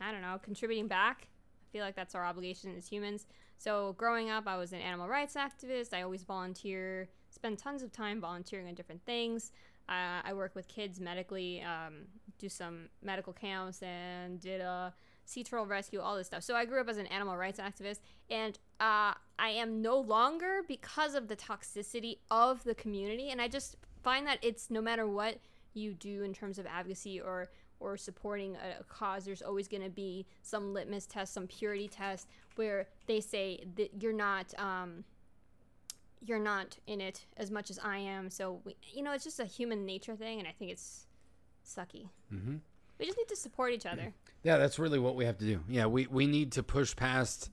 I don't know, contributing back. I feel like that's our obligation as humans. So growing up, I was an animal rights activist. I always volunteer, spend tons of time volunteering on different things. Uh, I work with kids medically, um, do some medical camps, and did a sea turtle rescue, all this stuff. So I grew up as an animal rights activist, and uh, I am no longer because of the toxicity of the community. And I just find that it's no matter what you do in terms of advocacy or or supporting a, cause, there's always going to be some litmus test, some purity test where they say that you're not. Um, you're not in it as much as I am. So, we, you know, it's just a human nature thing, and I think it's sucky. Mm-hmm. We just need to support each other. Yeah, that's really what we have to do. Yeah, we, we need to push past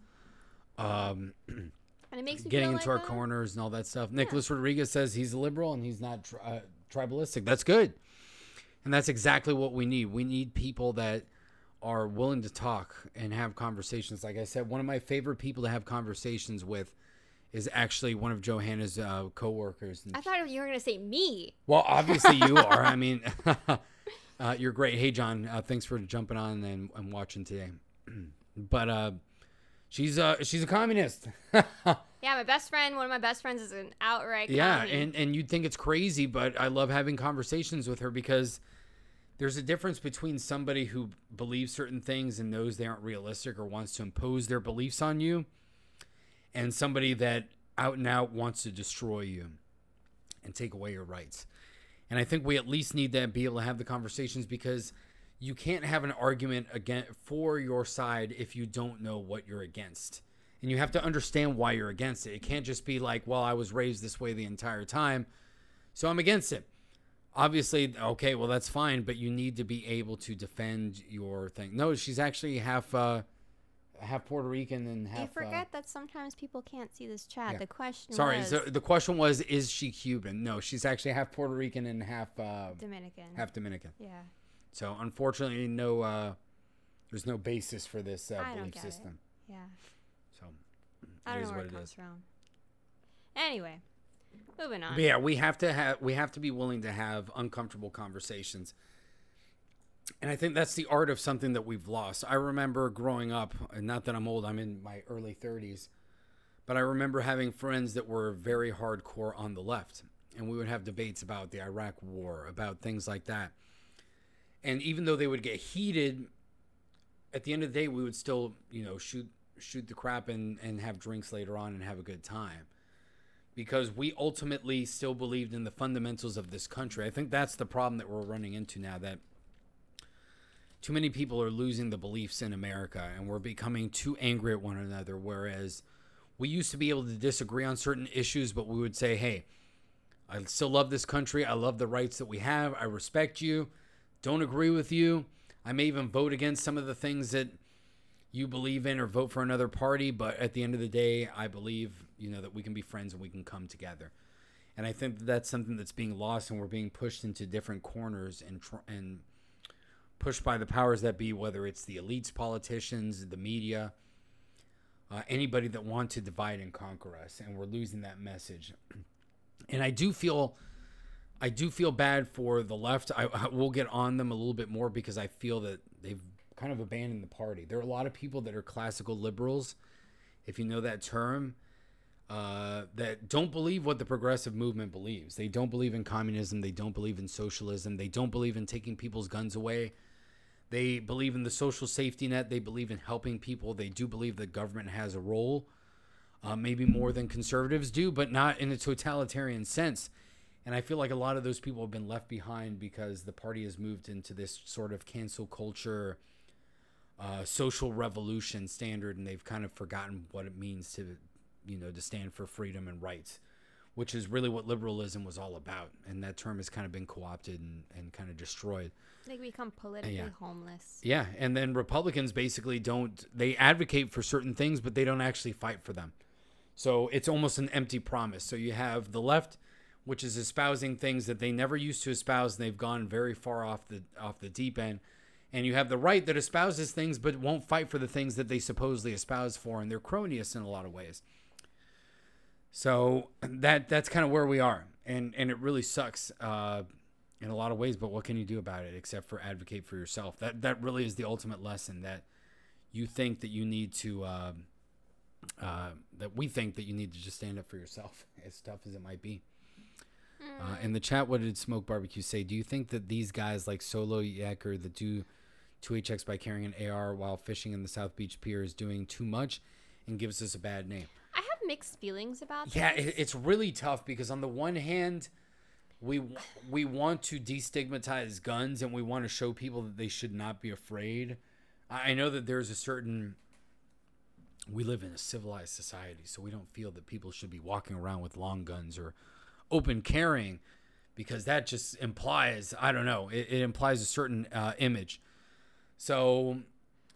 um, And it makes getting into like our corners and all that stuff. Nicholas Rodriguez says he's a liberal and he's not tri- uh, tribalistic. That's good. And that's exactly what we need. We need people that are willing to talk and have conversations. Like I said, one of my favorite people to have conversations with is actually one of Johanna's uh, coworkers. And I thought you were gonna say me. well, obviously you are. I mean, uh, you're great. Hey, John, uh, thanks for jumping on and, and watching today. but uh, she's uh, she's a communist. Yeah, my best friend, one of my best friends, is an outright. yeah, commie. and and you'd think it's crazy, but I love having conversations with her because there's a difference between somebody who believes certain things and knows they aren't realistic or wants to impose their beliefs on you, and somebody that out and out wants to destroy you and take away your rights. And I think we at least need to be able to have the conversations because you can't have an argument again for your side if you don't know what you're against. And you have to understand why you're against it. It can't just be like, well, I was raised this way the entire time, so I'm against it. Obviously, okay, well that's fine, but you need to be able to defend your thing. No, she's actually half uh half Puerto Rican and half I uh, forget that sometimes people can't see this chat. yeah. The question Sorry, was so the question was, is she Cuban? No, she's actually half Puerto Rican and half uh, Dominican. half Dominican. yeah. So unfortunately, no, uh, there's no basis for this uh, I don't belief get it. system. Yeah. So I don't is know where what it it comes is. from. Anyway, moving on. But yeah, we have to have we have to be willing to have uncomfortable conversations. And I think that's the art of something that we've lost. I remember growing up, and not that I'm old, I'm in my early 30s, but I remember having friends that were very hardcore on the left. And we would have debates about the Iraq war, about things like that. And even though they would get heated, at the end of the day, we would still, you know, shoot shoot the crap and, and have drinks later on and have a good time because we ultimately still believed in the fundamentals of this country. I think that's the problem that we're running into now that too many people are losing the beliefs in America and we're becoming too angry at one another whereas we used to be able to disagree on certain issues but we would say, "Hey, I still love this country. I love the rights that we have. I respect you. Don't agree with you. I may even vote against some of the things that you believe in or vote for another party, but at the end of the day, I believe, you know, that we can be friends and we can come together. And I think that that's something that's being lost and we're being pushed into different corners and tr- and pushed by the powers that be, whether it's the elites, politicians, the media, uh, anybody that want to divide and conquer us, and we're losing that message. And I do feel, I do feel bad for the left. I, I will get on them a little bit more because I feel that they've kind of abandoned the party. There are a lot of people that are classical liberals, if you know that term, uh, that don't believe what the progressive movement believes. They don't believe in communism. They don't believe in socialism. They don't believe in taking people's guns away. They believe in the social safety net. They believe in helping people. They do believe the government has a role, uh, maybe more than conservatives do, but not in a totalitarian sense. And I feel like a lot of those people have been left behind because the party has moved into this sort of cancel culture, uh, social revolution standard, and they've kind of forgotten what it means to, you know, to stand for freedom and rights, which is really what liberalism was all about. And that term has kind of been co-opted and, and kind of destroyed. They become politically yeah. homeless. Yeah, and then Republicans basically don't they advocate for certain things but they don't actually fight for them. So it's almost an empty promise. So you have the left which is espousing things that they never used to espouse and they've gone very far off the off the deep end. And you have the right that espouses things but won't fight for the things that they supposedly espouse for and they're cronyist in a lot of ways. So that that's kind of where we are. And and it really sucks. Uh in a lot of ways, but what can you do about it except for advocate for yourself? That that really is the ultimate lesson that you think that you need to uh, uh, that we think that you need to just stand up for yourself, as tough as it might be. Uh, in the chat, what did Smoke Barbecue say? Do you think that these guys like Solo Yacker that do 2HX by carrying an AR while fishing in the South Beach Pier is doing too much and gives us a bad name? I have mixed feelings about Yeah, it, it's really tough because on the one hand, we we want to destigmatize guns and we want to show people that they should not be afraid. I I know that there's a certain we live in a civilized society, so we don't feel that people should be walking around with long guns or open carrying because that just implies I don't know it, it implies a certain uh, image. So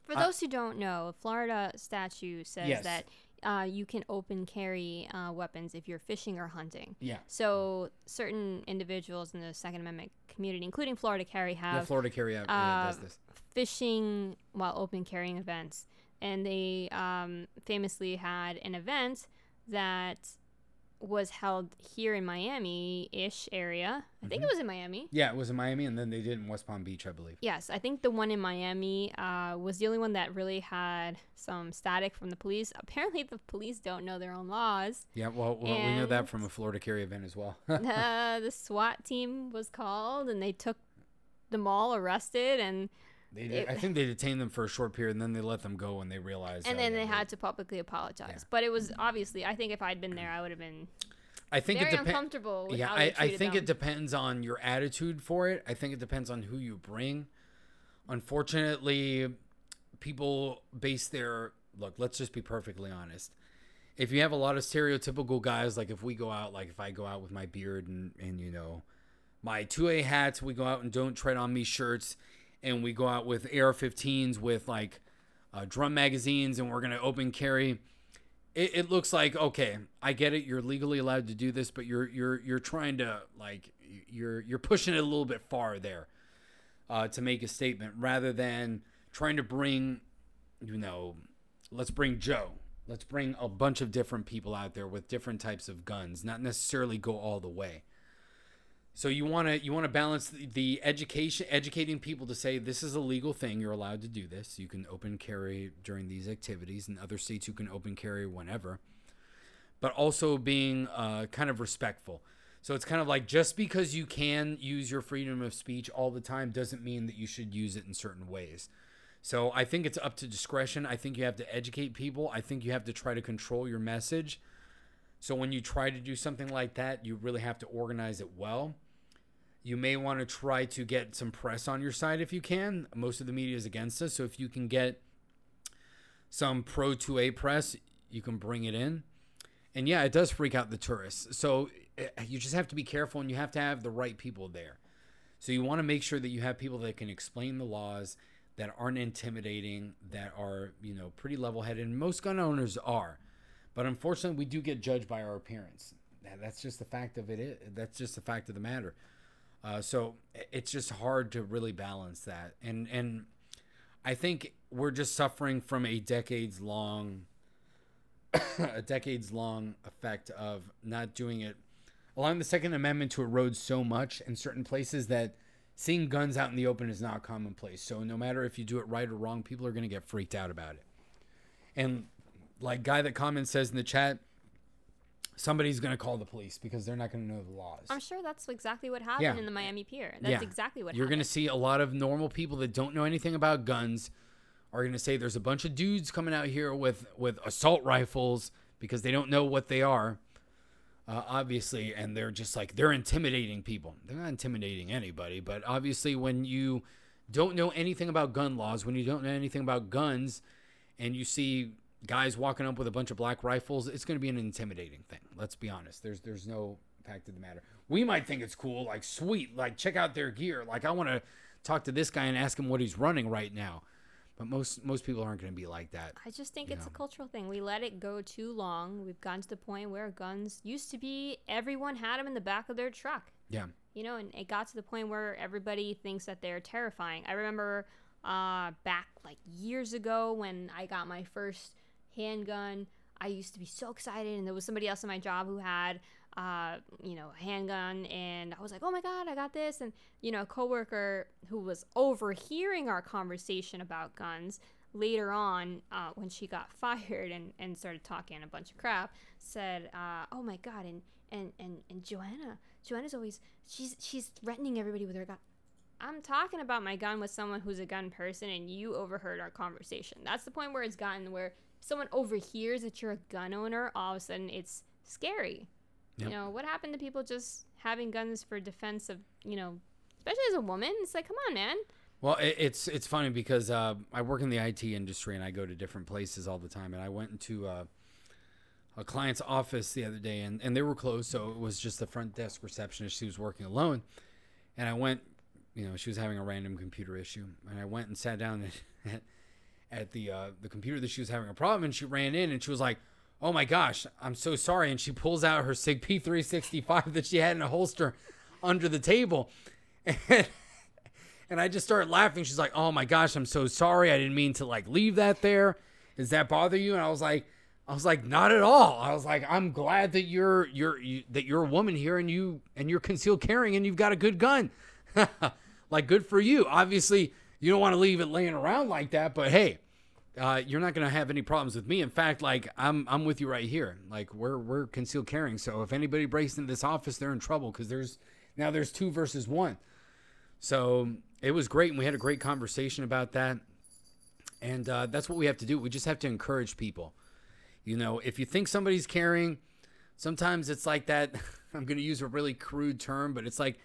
For I- those who don't know, a Florida statute says Yes. that uh, you can open carry uh, weapons if you're fishing or hunting. Yeah. So certain individuals in the Second Amendment community, including Florida Carry, Yeah, have Florida carry out yeah, does uh, this. fishing while open carrying events, and they um, famously had an event that was held here in Miami-ish area. I think it was in Miami. Yeah, it was in Miami, and then they did it in West Palm Beach, I believe. Yes, I think the one in Miami uh, was the only one that really had some static from the police. Apparently, the police don't know their own laws. Yeah, well, well we know that from a Florida carry event as well. uh, the SWAT team was called, and they took them all arrested, and they did, I think they detained them for a short period, and then they let them go when they realized. and then they had to publicly apologize. Yeah. But it was obviously, I think if I'd been there, I would have been I think very it depends. uncomfortable. With Yeah, I, I think them. it depends on your attitude for it. I think it depends on who you bring. Unfortunately, people base their look. Let's just be perfectly honest. If you have a lot of stereotypical guys, like if we go out, like if I go out with my beard and and you know my 2A hats, we go out and don't tread on me shirts, and we go out with AR-15s with like uh, drum magazines, and we're gonna open carry. It, it looks like okay i get it you're legally allowed to do this but you're you're you're trying to like you're you're pushing it a little bit far there uh, to make a statement rather than trying to bring you know let's bring joe. Let's bring a bunch of different people out there with different types of guns not necessarily go all the way so you want to you want to balance the, education educating people to say this is a legal thing. You're allowed to do this. You can open carry during these activities in other states you can open carry whenever. But also being uh, kind of respectful. So it's kind of like just because you can use your freedom of speech all the time doesn't mean that you should use it in certain ways. So i think it's up to discretion. I think you have to educate people. I think you have to try to control your message. So when you try to do something like that you really have to organize it well you may want to try to get some press on your side if you can. Most of the media is against us, so if you can get some pro 2A press, you can bring it in. And yeah, it does freak out the tourists. So eh, you just have to be careful and you have to have the right people there. So you want to make sure that you have people that can explain the laws that aren't intimidating, that are, you know, pretty level-headed. And most gun owners are. But unfortunately, we do get judged by our appearance. That's just the fact of it. That's just the fact of the matter. Uh, so it's just hard to really balance that, and and I think we're just suffering from a decades long, a decades long effect of not doing it, allowing the Second Amendment to erode so much in certain places that seeing guns out in the open is not commonplace. So no matter if you do it right or wrong, people are going to get freaked out about it. And like guy that comments says in the chat, somebody's going to call the police because they're not going to know the laws. I'm sure that's exactly what happened Yeah. in the Miami Pier. That's exactly what you're happened. to see a lot of normal people that don't know anything about guns are going to say there's a bunch of dudes coming out here with with assault rifles because they don't know what they are uh, obviously and they're just like they're intimidating people they're not intimidating anybody but obviously when you don't know anything about gun laws when you don't know anything about guns and you see guys walking up with a bunch of black rifles it's going to be an intimidating thing let's be honest there's there's no fact of the matter we might think it's cool like sweet like check out their gear like i want to talk to this guy and ask him what he's running right now but most most people aren't going to be like that I just think it's a cultural thing. We let it go too long. We've gotten to the point where guns used to be everyone had them in the back of their truck. yeah You know, and it got to the point where everybody thinks that they're terrifying. I remember uh, back like years ago when I got my first handgun. I used to be so excited, and there was somebody else in my job who had, uh, you know, a handgun, and I was like, "Oh my god, I got this!" And you know, a coworker who was overhearing our conversation about guns later on, uh, when she got fired and, and started talking a bunch of crap, said, uh, "Oh my god!" And and and and Joanna, Joanna's always she's she's threatening everybody with her gun. I'm talking about my gun with someone who's a gun person, and you overheard our conversation. That's the point where it's gotten where someone overhears that you're a gun owner. All of a sudden, it's scary. Yep. You know what happened to people just having guns for defense of you know, especially as a woman? It's like, come on, man. Well, it, it's it's funny because uh, I work in the IT industry and I go to different places all the time. And I went into uh, a client's office the other day, and, and they were closed, so it was just the front desk receptionist. She was working alone, and I went. You know, she was having a random computer issue, and I went and sat down at, at the uh, the computer that she was having a problem, and she ran in and she was like, oh my gosh, I'm so sorry. And she pulls out her Sig P365 that she had in a holster under the table. And, and I just started laughing. She's like, oh my gosh, I'm so sorry. I didn't mean to like leave that there. Does that bother you? And I was like, I was like, not at all. I was like, I'm glad that you're you're you, that you're a woman here and you and you're concealed carrying and you've got a good gun. like, good for you. Obviously, you don't want to leave it laying around like that, but hey, uh, you're not gonna have any problems with me. In fact, like I'm I'm with you right here. Like we're we're concealed carrying. So if anybody breaks into this office, they're in trouble because there's now there's two versus one. So it was great, and we had a great conversation about that. And uh, that's what we have to do. We just have to encourage people. You know, if you think somebody's carrying, sometimes it's like that. I'm going to use a really crude term, but it's like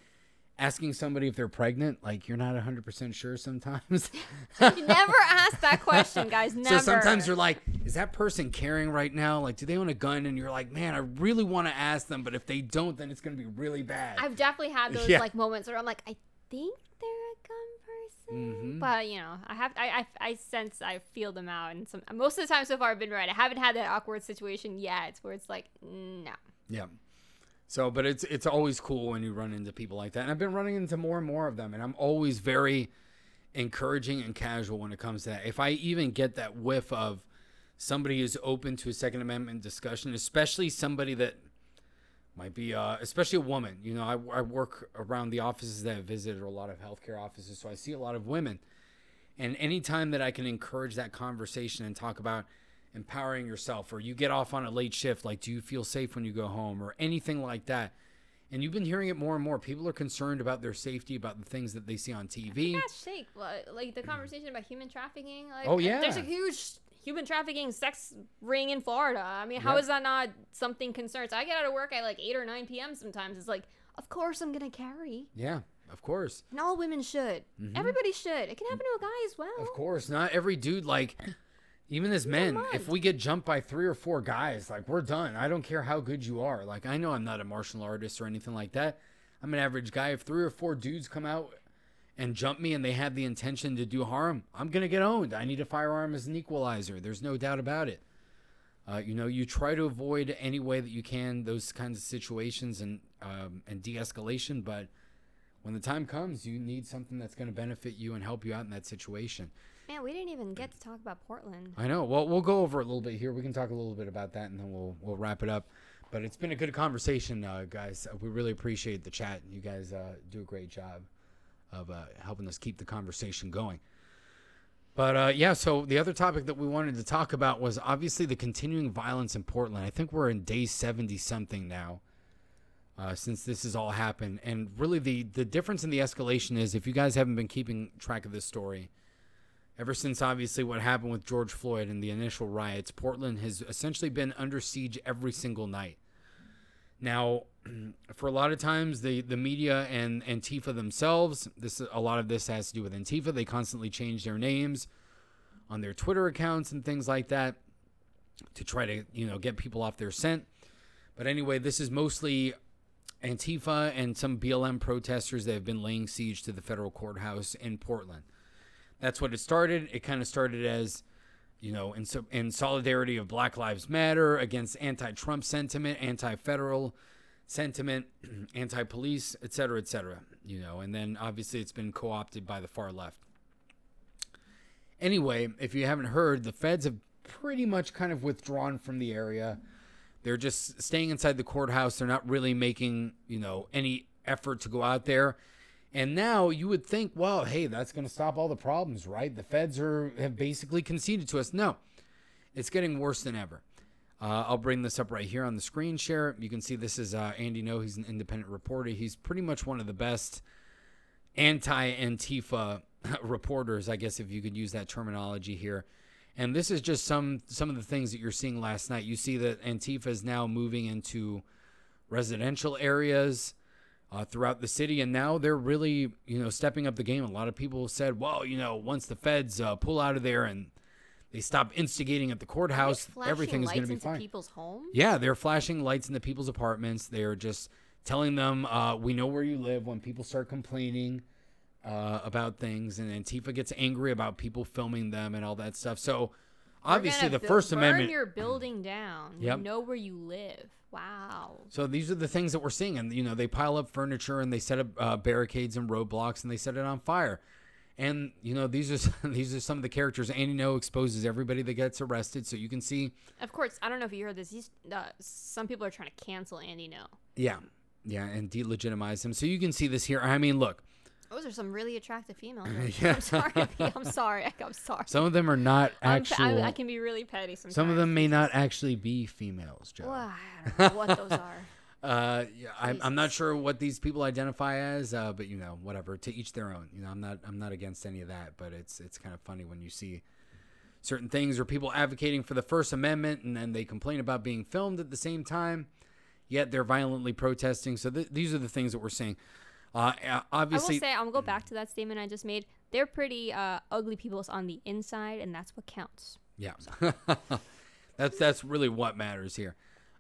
asking somebody if they're pregnant. Like you're not 100% sure sometimes. You never ask that question, guys. Never. So sometimes you're like, is that person carrying right now? Like, do they own a gun? And you're like, man, I really want to ask them, but if they don't, then it's going to be really bad. I've definitely had those Yeah. like moments where I'm like, I think they're a gun person, Mhm. but you know, I have, I, I, I sense, I feel them out, and some most of the time so far I've been right. I haven't had that awkward situation yet where it's like, no. Yeah. So, but it's it's always cool when you run into people like that, and I've been running into more and more of them, and I'm always very encouraging and casual when it comes to that. If I even get that whiff of somebody who's open to a Second Amendment discussion, especially somebody that might be, uh, especially a woman. You know, I, I work around the offices that I visited, a lot of healthcare offices, so I see a lot of women. And anytime that I can encourage that conversation and talk about empowering yourself, or you get off on a late shift, like, do you feel safe when you go home, or anything like that. And you've been hearing it more and more. People are concerned about their safety, about the things that they see on TV. Gosh, sake, like the conversation about human trafficking. Like, Oh, yeah there's a huge human trafficking sex ring in Florida. I mean, how Yep. is that not something concerns? I get out of work at like eight or nine p.m. Sometimes it's like, of course I'm gonna carry, Yeah, of course. and all women should. Everybody should. It can happen to a guy as well. Mm-hmm. Of course. Not every dude, like, even as men, if we get jumped by three or four guys, like, we're done. I don't care how good you are. Like, I know I'm not a martial artist or anything like that. I'm an average guy. If three or four dudes come out and jump me and they have the intention to do harm, I'm going to get owned. I need a firearm as an equalizer. There's no doubt about it. Uh, you know, you try to avoid any way that you can those kinds of situations and um, and de-escalation, but when the time comes, you need something that's going to benefit you and help you out in that situation. Man, we didn't even get to talk about Portland. I know. Well, we'll go over a little bit here. We can talk a little bit about that, and then we'll we'll wrap it up. But it's been a good conversation, uh, guys. Uh, We really appreciate the chat. You guys uh, do a great job of uh, helping us keep the conversation going. But uh, yeah, so the other topic that we wanted to talk about was obviously the continuing violence in Portland. I think we're in day seventy something now. Uh, since this has all happened, and really the the difference in the escalation is if you guys haven't been keeping track of this story, Ever since obviously what happened with George Floyd and the initial riots, Portland has essentially been under siege every single night. Now, for a lot of times, the, the media and Antifa themselves, this a lot of this has to do with Antifa. They constantly change their names on their Twitter accounts and things like that to try to you know get people off their scent. But anyway, this is mostly Antifa and some BLM protesters that have been laying siege to the federal courthouse in Portland that's what it started. It kind of started as, you know, in so, in solidarity of Black Lives Matter against anti-Trump sentiment, anti-federal sentiment, anti-police, et cetera, et cetera. You know, and then obviously it's been co-opted by the far left. Anyway, if you haven't heard, the feds have pretty much kind of withdrawn from the area. They're just staying inside the courthouse. They're not really making, you know, any effort to go out there. And now you would think, well, hey, that's going to stop all the problems, right? The feds are have basically conceded to us. No, it's getting worse than ever. Uh, I'll bring this up right here on the screen share. You can see this is uh, Andy Ngo. He's an independent reporter. He's pretty much one of the best anti-Antifa reporters, I guess, if you could use that terminology here. And this is just some some of the things that you're seeing last night. You see that Antifa is now moving into residential areas uh, throughout the city, and now they're really, you know, stepping up the game. A lot of people said, "Well, you know, once the feds uh, pull out of there and they stop instigating at the courthouse, everything is going to be fine." People's homes. Yeah, they're flashing lights into people's apartments. They're just telling them, uh, "We know where you live." When people start complaining uh, about things, and Antifa gets angry about people filming them and all that stuff. So, Obviously, the First burn Amendment. your building down. Yep. We know where you live. Wow. So these are the things that we're seeing, and you know they pile up furniture and they set up uh, barricades and roadblocks and they set it on fire, and you know these are these are some of the characters. Andy Ngo exposes everybody that gets arrested, so you can see, Of course, I don't know if you heard this. He's, uh, some people are trying to cancel Andy Ngo. yeah, yeah, and delegitimize him. So you can see this here. I mean, look, Those are some really attractive females. Yeah. I'm sorry. I'm sorry. I'm sorry. some of them are not I'm actual. I, I can be really petty sometimes. some of them may not actually be females, Joe. Well, I don't know what those are. Uh, yeah, I'm, I'm not sure what these people identify as, uh, but you know, whatever. To each their own. You know, I'm not I'm not against any of that, but it's it's kind of funny when you see certain things or people advocating for the First Amendment and then they complain about being filmed at the same time, yet they're violently protesting. So th- these are the things that we're seing. Uh, uh, I will say, I'll go back to that statement I just made. They're pretty uh, ugly people on the inside, and that's what counts. Yeah, that's that's really what matters here.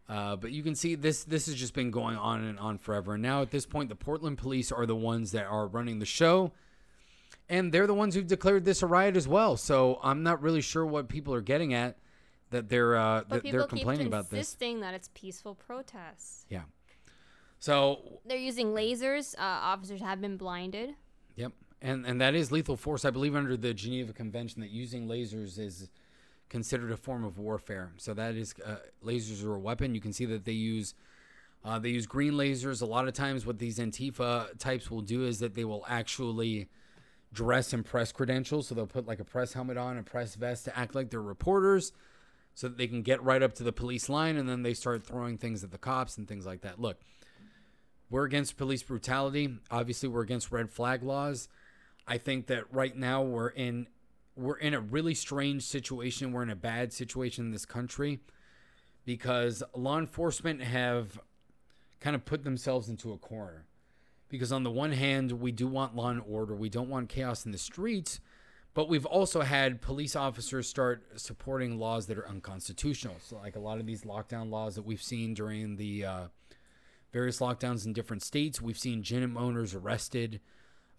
Uh, but you can see this this has just been going on and on forever. And now at this point, the Portland police are the ones that are running the show, and they're the ones who've declared this a riot as well. So I'm not really sure what people are getting at that they're uh, that they're keep complaining about this. insisting that it's peaceful protests. Yeah. So They're using lasers. Uh, officers have been blinded. Yep, and and that is lethal force. I believe under the Geneva Convention that using lasers is considered a form of warfare. So that is uh, lasers are a weapon. You can see that they use uh, they use green lasers. A lot of times, what these Antifa types will do is that they will actually dress in press credentials. So they'll put like a press helmet on, a press vest to act like they're reporters, so that they can get right up to the police line, and then they start throwing things at the cops and things like that. Look, we're against police brutality. Obviously, we're against red flag laws. I think that right now we're in we're in a really strange situation. We're in a bad situation in this country because law enforcement have kind of put themselves into a corner. Because on the one hand, we do want law and order, we don't want chaos in the streets, but we've also had police officers start supporting laws that are unconstitutional. So, like a lot of these lockdown laws that we've seen during the uh, various lockdowns in different states, we've seen gym owners arrested,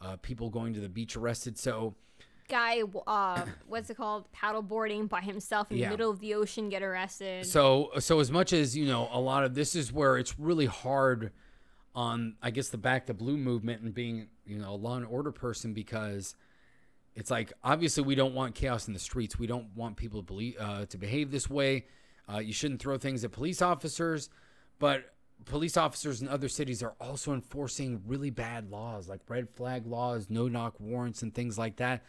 uh, people going to the beach arrested. So, Guy, uh, what's it called? Paddleboarding by himself in Yeah. the middle of the ocean, get arrested. So so as much as you know, a lot of this is where it's really hard on I guess the back to blue movement and being you know a law and order person because it's like obviously we don't want chaos in the streets. We don't want people to believe uh, to behave this way. Uh, you shouldn't throw things at police officers, but police officers in other cities are also enforcing really bad laws like red flag laws, no knock warrants, and things like that.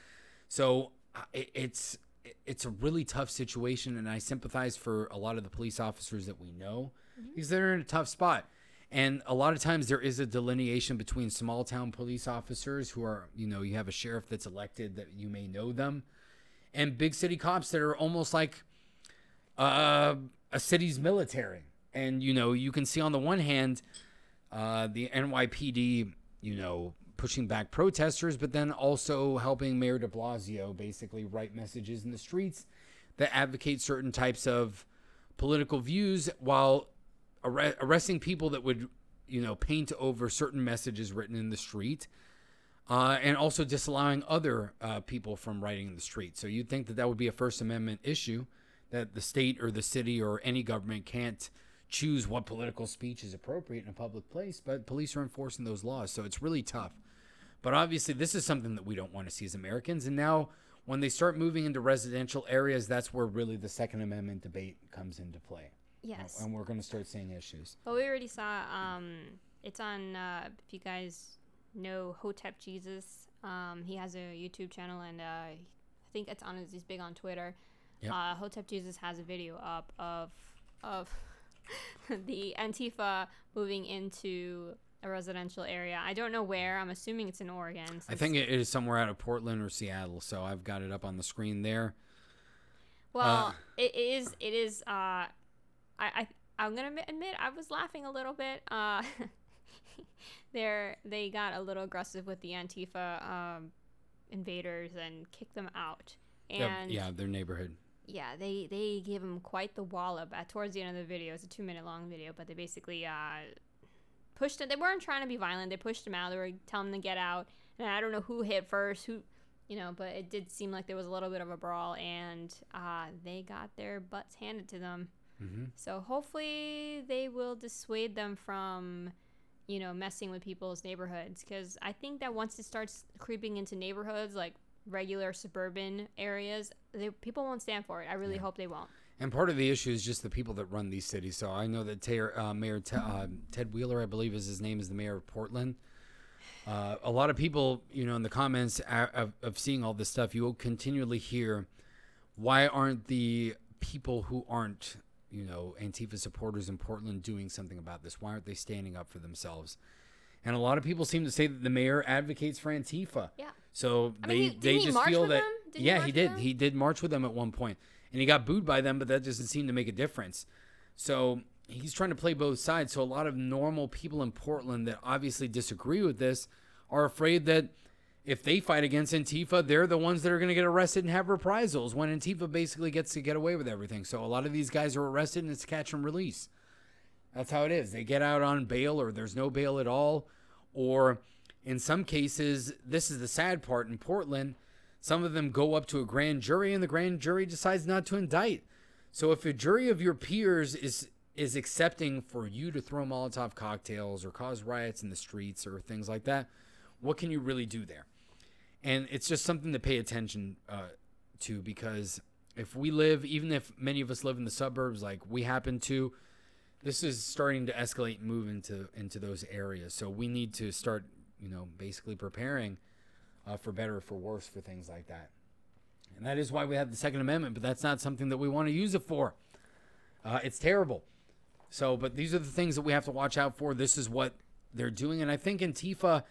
So it's it's a really tough situation, and I sympathize for a lot of the police officers that we know because they're in a tough spot. And a lot of times there is a delineation between small town police officers who are, you know, you have a sheriff that's elected that you may know them, and big city cops that are almost like uh, a city's military. And you know, you can see on the one hand, uh, the NYPD, you know, pushing back protesters, but then also helping Mayor De Blasio basically write messages in the streets that advocate certain types of political views while arre- arresting people that would, you know, paint over certain messages written in the street. Uh, and also disallowing other uh, people from writing in the street. So you'd think that that would be a First Amendment issue, that the state or the city or any government can't choose what political speech is appropriate in a public place, but police are enforcing those laws. So it's really tough. But obviously, this is something that we don't want to see as Americans. And now, when they start moving into residential areas, that's where really the Second Amendment debate comes into play. yes. And we're going to start seeing issues. But we already saw. Um, it's on. Uh, if you guys know Hotep Jesus, um, he has a YouTube channel, and uh, I think it's on. He's big on Twitter. Yep. Uh, Hotep Jesus has a video up of of the Antifa moving into a residential area. I don't know where. I'm assuming it's in Oregon. I think it is somewhere out of Portland or Seattle. So I've got it up on the screen there. Well, Uh, it is. It is. Uh, I. I. I'm gonna admit- admit I was laughing a little bit. Uh, they're they got a little aggressive with the Antifa um, invaders and kicked them out. And yeah, their neighborhood. Yeah, they they gave him quite the wallop at towards the end of the video. It's a two minute long video, but they basically uh, pushed it. They weren't trying to be violent. They pushed him out. They were telling him to get out. And I don't know who hit first. Who you know, but it did seem like there was a little bit of a brawl, and uh, they got their butts handed to them. Mm-hmm. So hopefully they will dissuade them from, you know, messing with people's neighborhoods. Because I think that once it starts creeping into neighborhoods like regular suburban areas, they, people won't stand for it. I really Yeah. hope they won't. And part of the issue is just the people that run these cities. So I know that Taylor, uh, Mayor uh, Ted Wheeler, I believe is his name, is the mayor of Portland. Uh, a lot of people, you know, in the comments of, of seeing all this stuff, you will continually hear, why aren't the people who aren't, you know, Antifa supporters in Portland doing something about this? Why aren't they standing up for themselves? And a lot of people seem to say that the mayor advocates for Antifa. Yeah. So I they mean, he- they just feel that? Didn't he yeah he did he did march with them at one point and he got booed by them but that doesn't seem to make a difference. So he's trying to play both sides. So a lot of normal people in Portland that obviously disagree with this are afraid that if they fight against Antifa, they're the ones that are going to get arrested and have reprisals when Antifa basically gets to get away with everything. So a lot of these guys are arrested and it's catch and release. That's how it is. They get out on bail or there's no bail at all. Or in some cases, this is the sad part in Portland, some of them go up to a grand jury and the grand jury decides not to indict. So if a jury of your peers is is accepting for you to throw Molotov cocktails or cause riots in the streets or things like that, what can you really do there? And it's just something to pay attention uh, to because if we live, even if many of us live in the suburbs, like we happen to, this is starting to escalate and move into into those areas. So we need to start, you know, basically preparing uh, for better or for worse for things like that. And that is why we have the Second Amendment, but that's not something that we want to use it for. Uh, it's terrible. So, but these are the things that we have to watch out for. This is what they're doing, and I think Antifa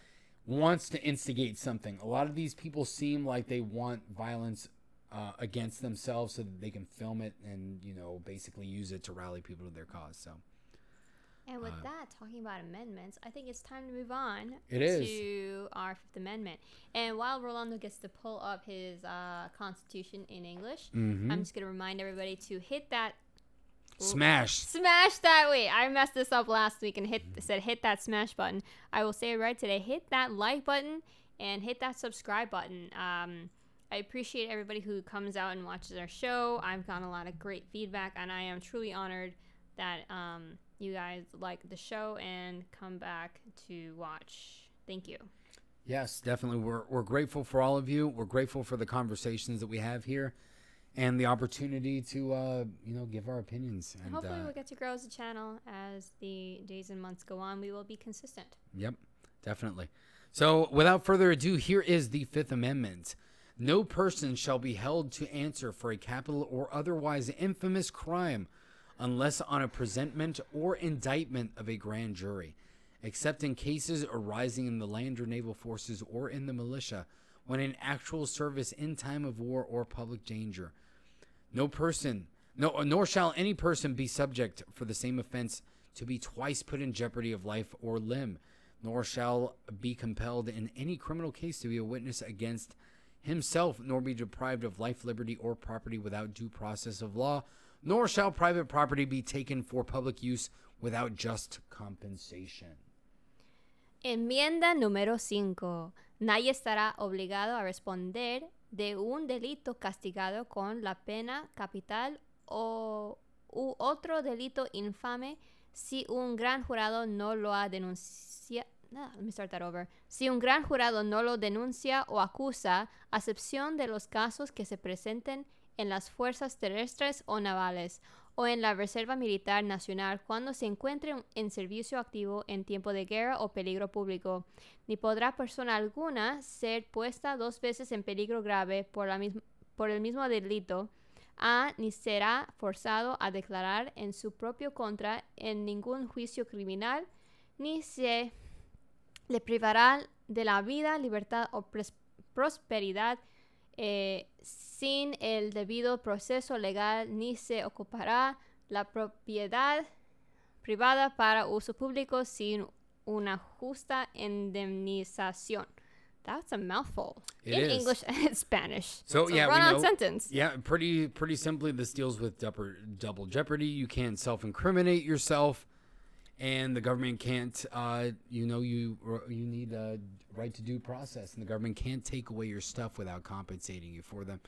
wants to instigate something. A lot of these people seem like they want violence uh, against themselves so that they can film it and you know basically use it to rally people to their cause. So And with Uh, that, talking about amendments, I think it's time to move on It is. to our Fifth Amendment. And while Rolando gets to pull up his uh, Constitution in English, Mhm. I'm just going to remind everybody to hit that smash. smash that wait i messed this up last week and hit said hit that smash button i will say it right today hit that like button and hit that subscribe button um, i appreciate everybody who comes out and watches our show i've gotten a lot of great feedback and i am truly honored that um, you guys like the show and come back to watch thank you Yes, definitely. We're we're grateful for all of you. We're grateful for the conversations that we have here, and the opportunity to uh, you know give our opinions. And hopefully uh, we'll get to grow as a channel as the days and months go on we will be consistent Yep, definitely. So, without further ado, here is the Fifth Amendment. No person shall be held to answer for a capital or otherwise infamous crime unless on a presentment or indictment of a grand jury, except in cases arising in the land or naval forces or in the militia when in actual service in time of war or public danger. No person, no, nor shall any person be subject for the same offense to be twice put in jeopardy of life or limb, nor shall be compelled in any criminal case to be a witness against himself, nor be deprived of life, liberty, or property without due process of law, nor shall private property be taken for public use without just compensation. Enmienda número 5. Nadie estará obligado a responder de un delito castigado con la pena capital o u otro delito infame si un gran jurado no lo ha denunciado. let me start that over. Si un gran jurado no lo denuncia o acusa, a excepción de los casos que se presenten en las fuerzas terrestres o navales o en la Reserva Militar Nacional cuando se encuentre en servicio activo en tiempo de guerra o peligro público, ni podrá persona alguna ser puesta dos veces en peligro grave por, la por el mismo delito, a ni será forzado a declarar en su propio contra en ningún juicio criminal, ni se le privará de la vida, libertad o prosperidad eh, sin el debido proceso legal, ni se ocupará la propiedad privada para uso público sin una justa indemnización. That's a mouthful. It In is. English and Spanish. So, It's a yeah, we run-on know- sentence. Yeah, pretty pretty simply, this deals with double, double jeopardy. You can't self incriminate yourself, and the government can't. Uh, you know, you you need a right to due process, and the government can't take away your stuff without compensating you for them.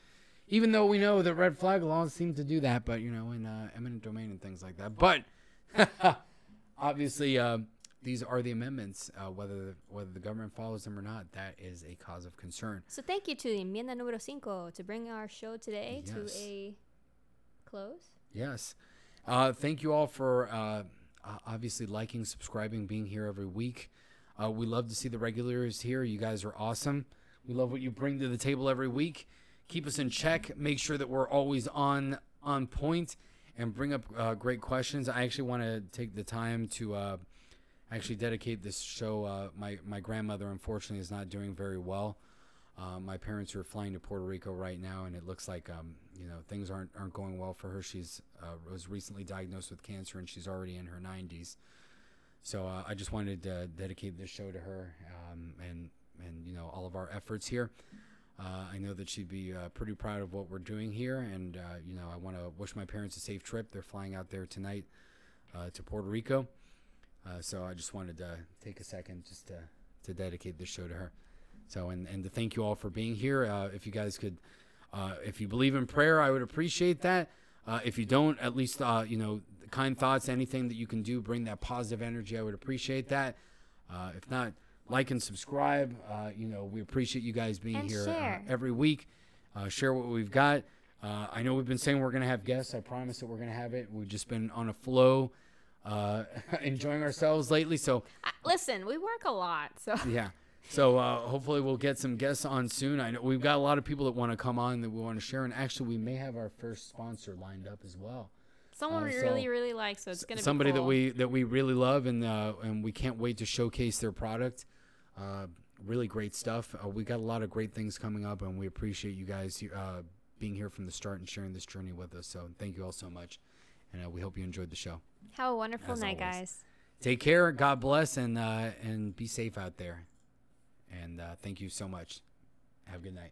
Even though we know that red flag laws seem to do that, but you know, in uh, eminent domain and things like that. But obviously, uh, these are the amendments. Uh, whether whether the government follows them or not, that is a cause of concern. So thank you to Enmienda Número Cinco to bring our show today to a close. Yes. Uh, thank you all for obviously liking, subscribing, being here every week. Uh, we love to see the regulars here. You guys are awesome. We love what you bring to the table every week. Keep us in check. Make sure that we're always on on point and bring up uh, great questions. I actually want to take the time to uh, actually dedicate this show. Uh, my my grandmother unfortunately is not doing very well. Uh, my parents are flying to Puerto Rico right now, and it looks like um, you know things aren't aren't going well for her. She's uh, was recently diagnosed with cancer, and she's already in her 90s. So uh, I just wanted to dedicate this show to her, um, and and you know all of our efforts here. Uh, I know that she'd be uh, pretty proud of what we're doing here, and uh, you know I want to wish my parents a safe trip. They're flying out there tonight to Puerto Rico, so I just wanted to take a second just to to dedicate this show to her. So and and to thank you all for being here. Uh, if you guys could, uh, if you believe in prayer, I would appreciate that. Uh, if you don't, at least uh, you know kind thoughts, anything that you can do, bring that positive energy. I would appreciate that. Uh, if not, like and subscribe. Uh, you know we appreciate you guys being And here. Every week. Uh, share what we've got. Uh, I know we've been saying we're gonna have guests. I promise that we're gonna have it. We've just been on a flow, uh, enjoying ourselves lately. So listen, we work a lot, so yeah. So uh, hopefully we'll get some guests on soon. I know we've got a lot of people that want to come on that we want to share, and actually we may have our first sponsor lined up as well. someone Uh, we so- really, really like. So it's gonna Somebody be cool. that we that we really love, and uh, and we can't wait to showcase their product. Uh, really great stuff. Uh, we got a lot of great things coming up, and we appreciate you guys uh, being here from the start and sharing this journey with us. So thank you all so much, and uh, we hope you enjoyed the show. have a wonderful as night, always. guys. Take care. God bless, and uh, and be safe out there. And uh, thank you so much. Have a good night.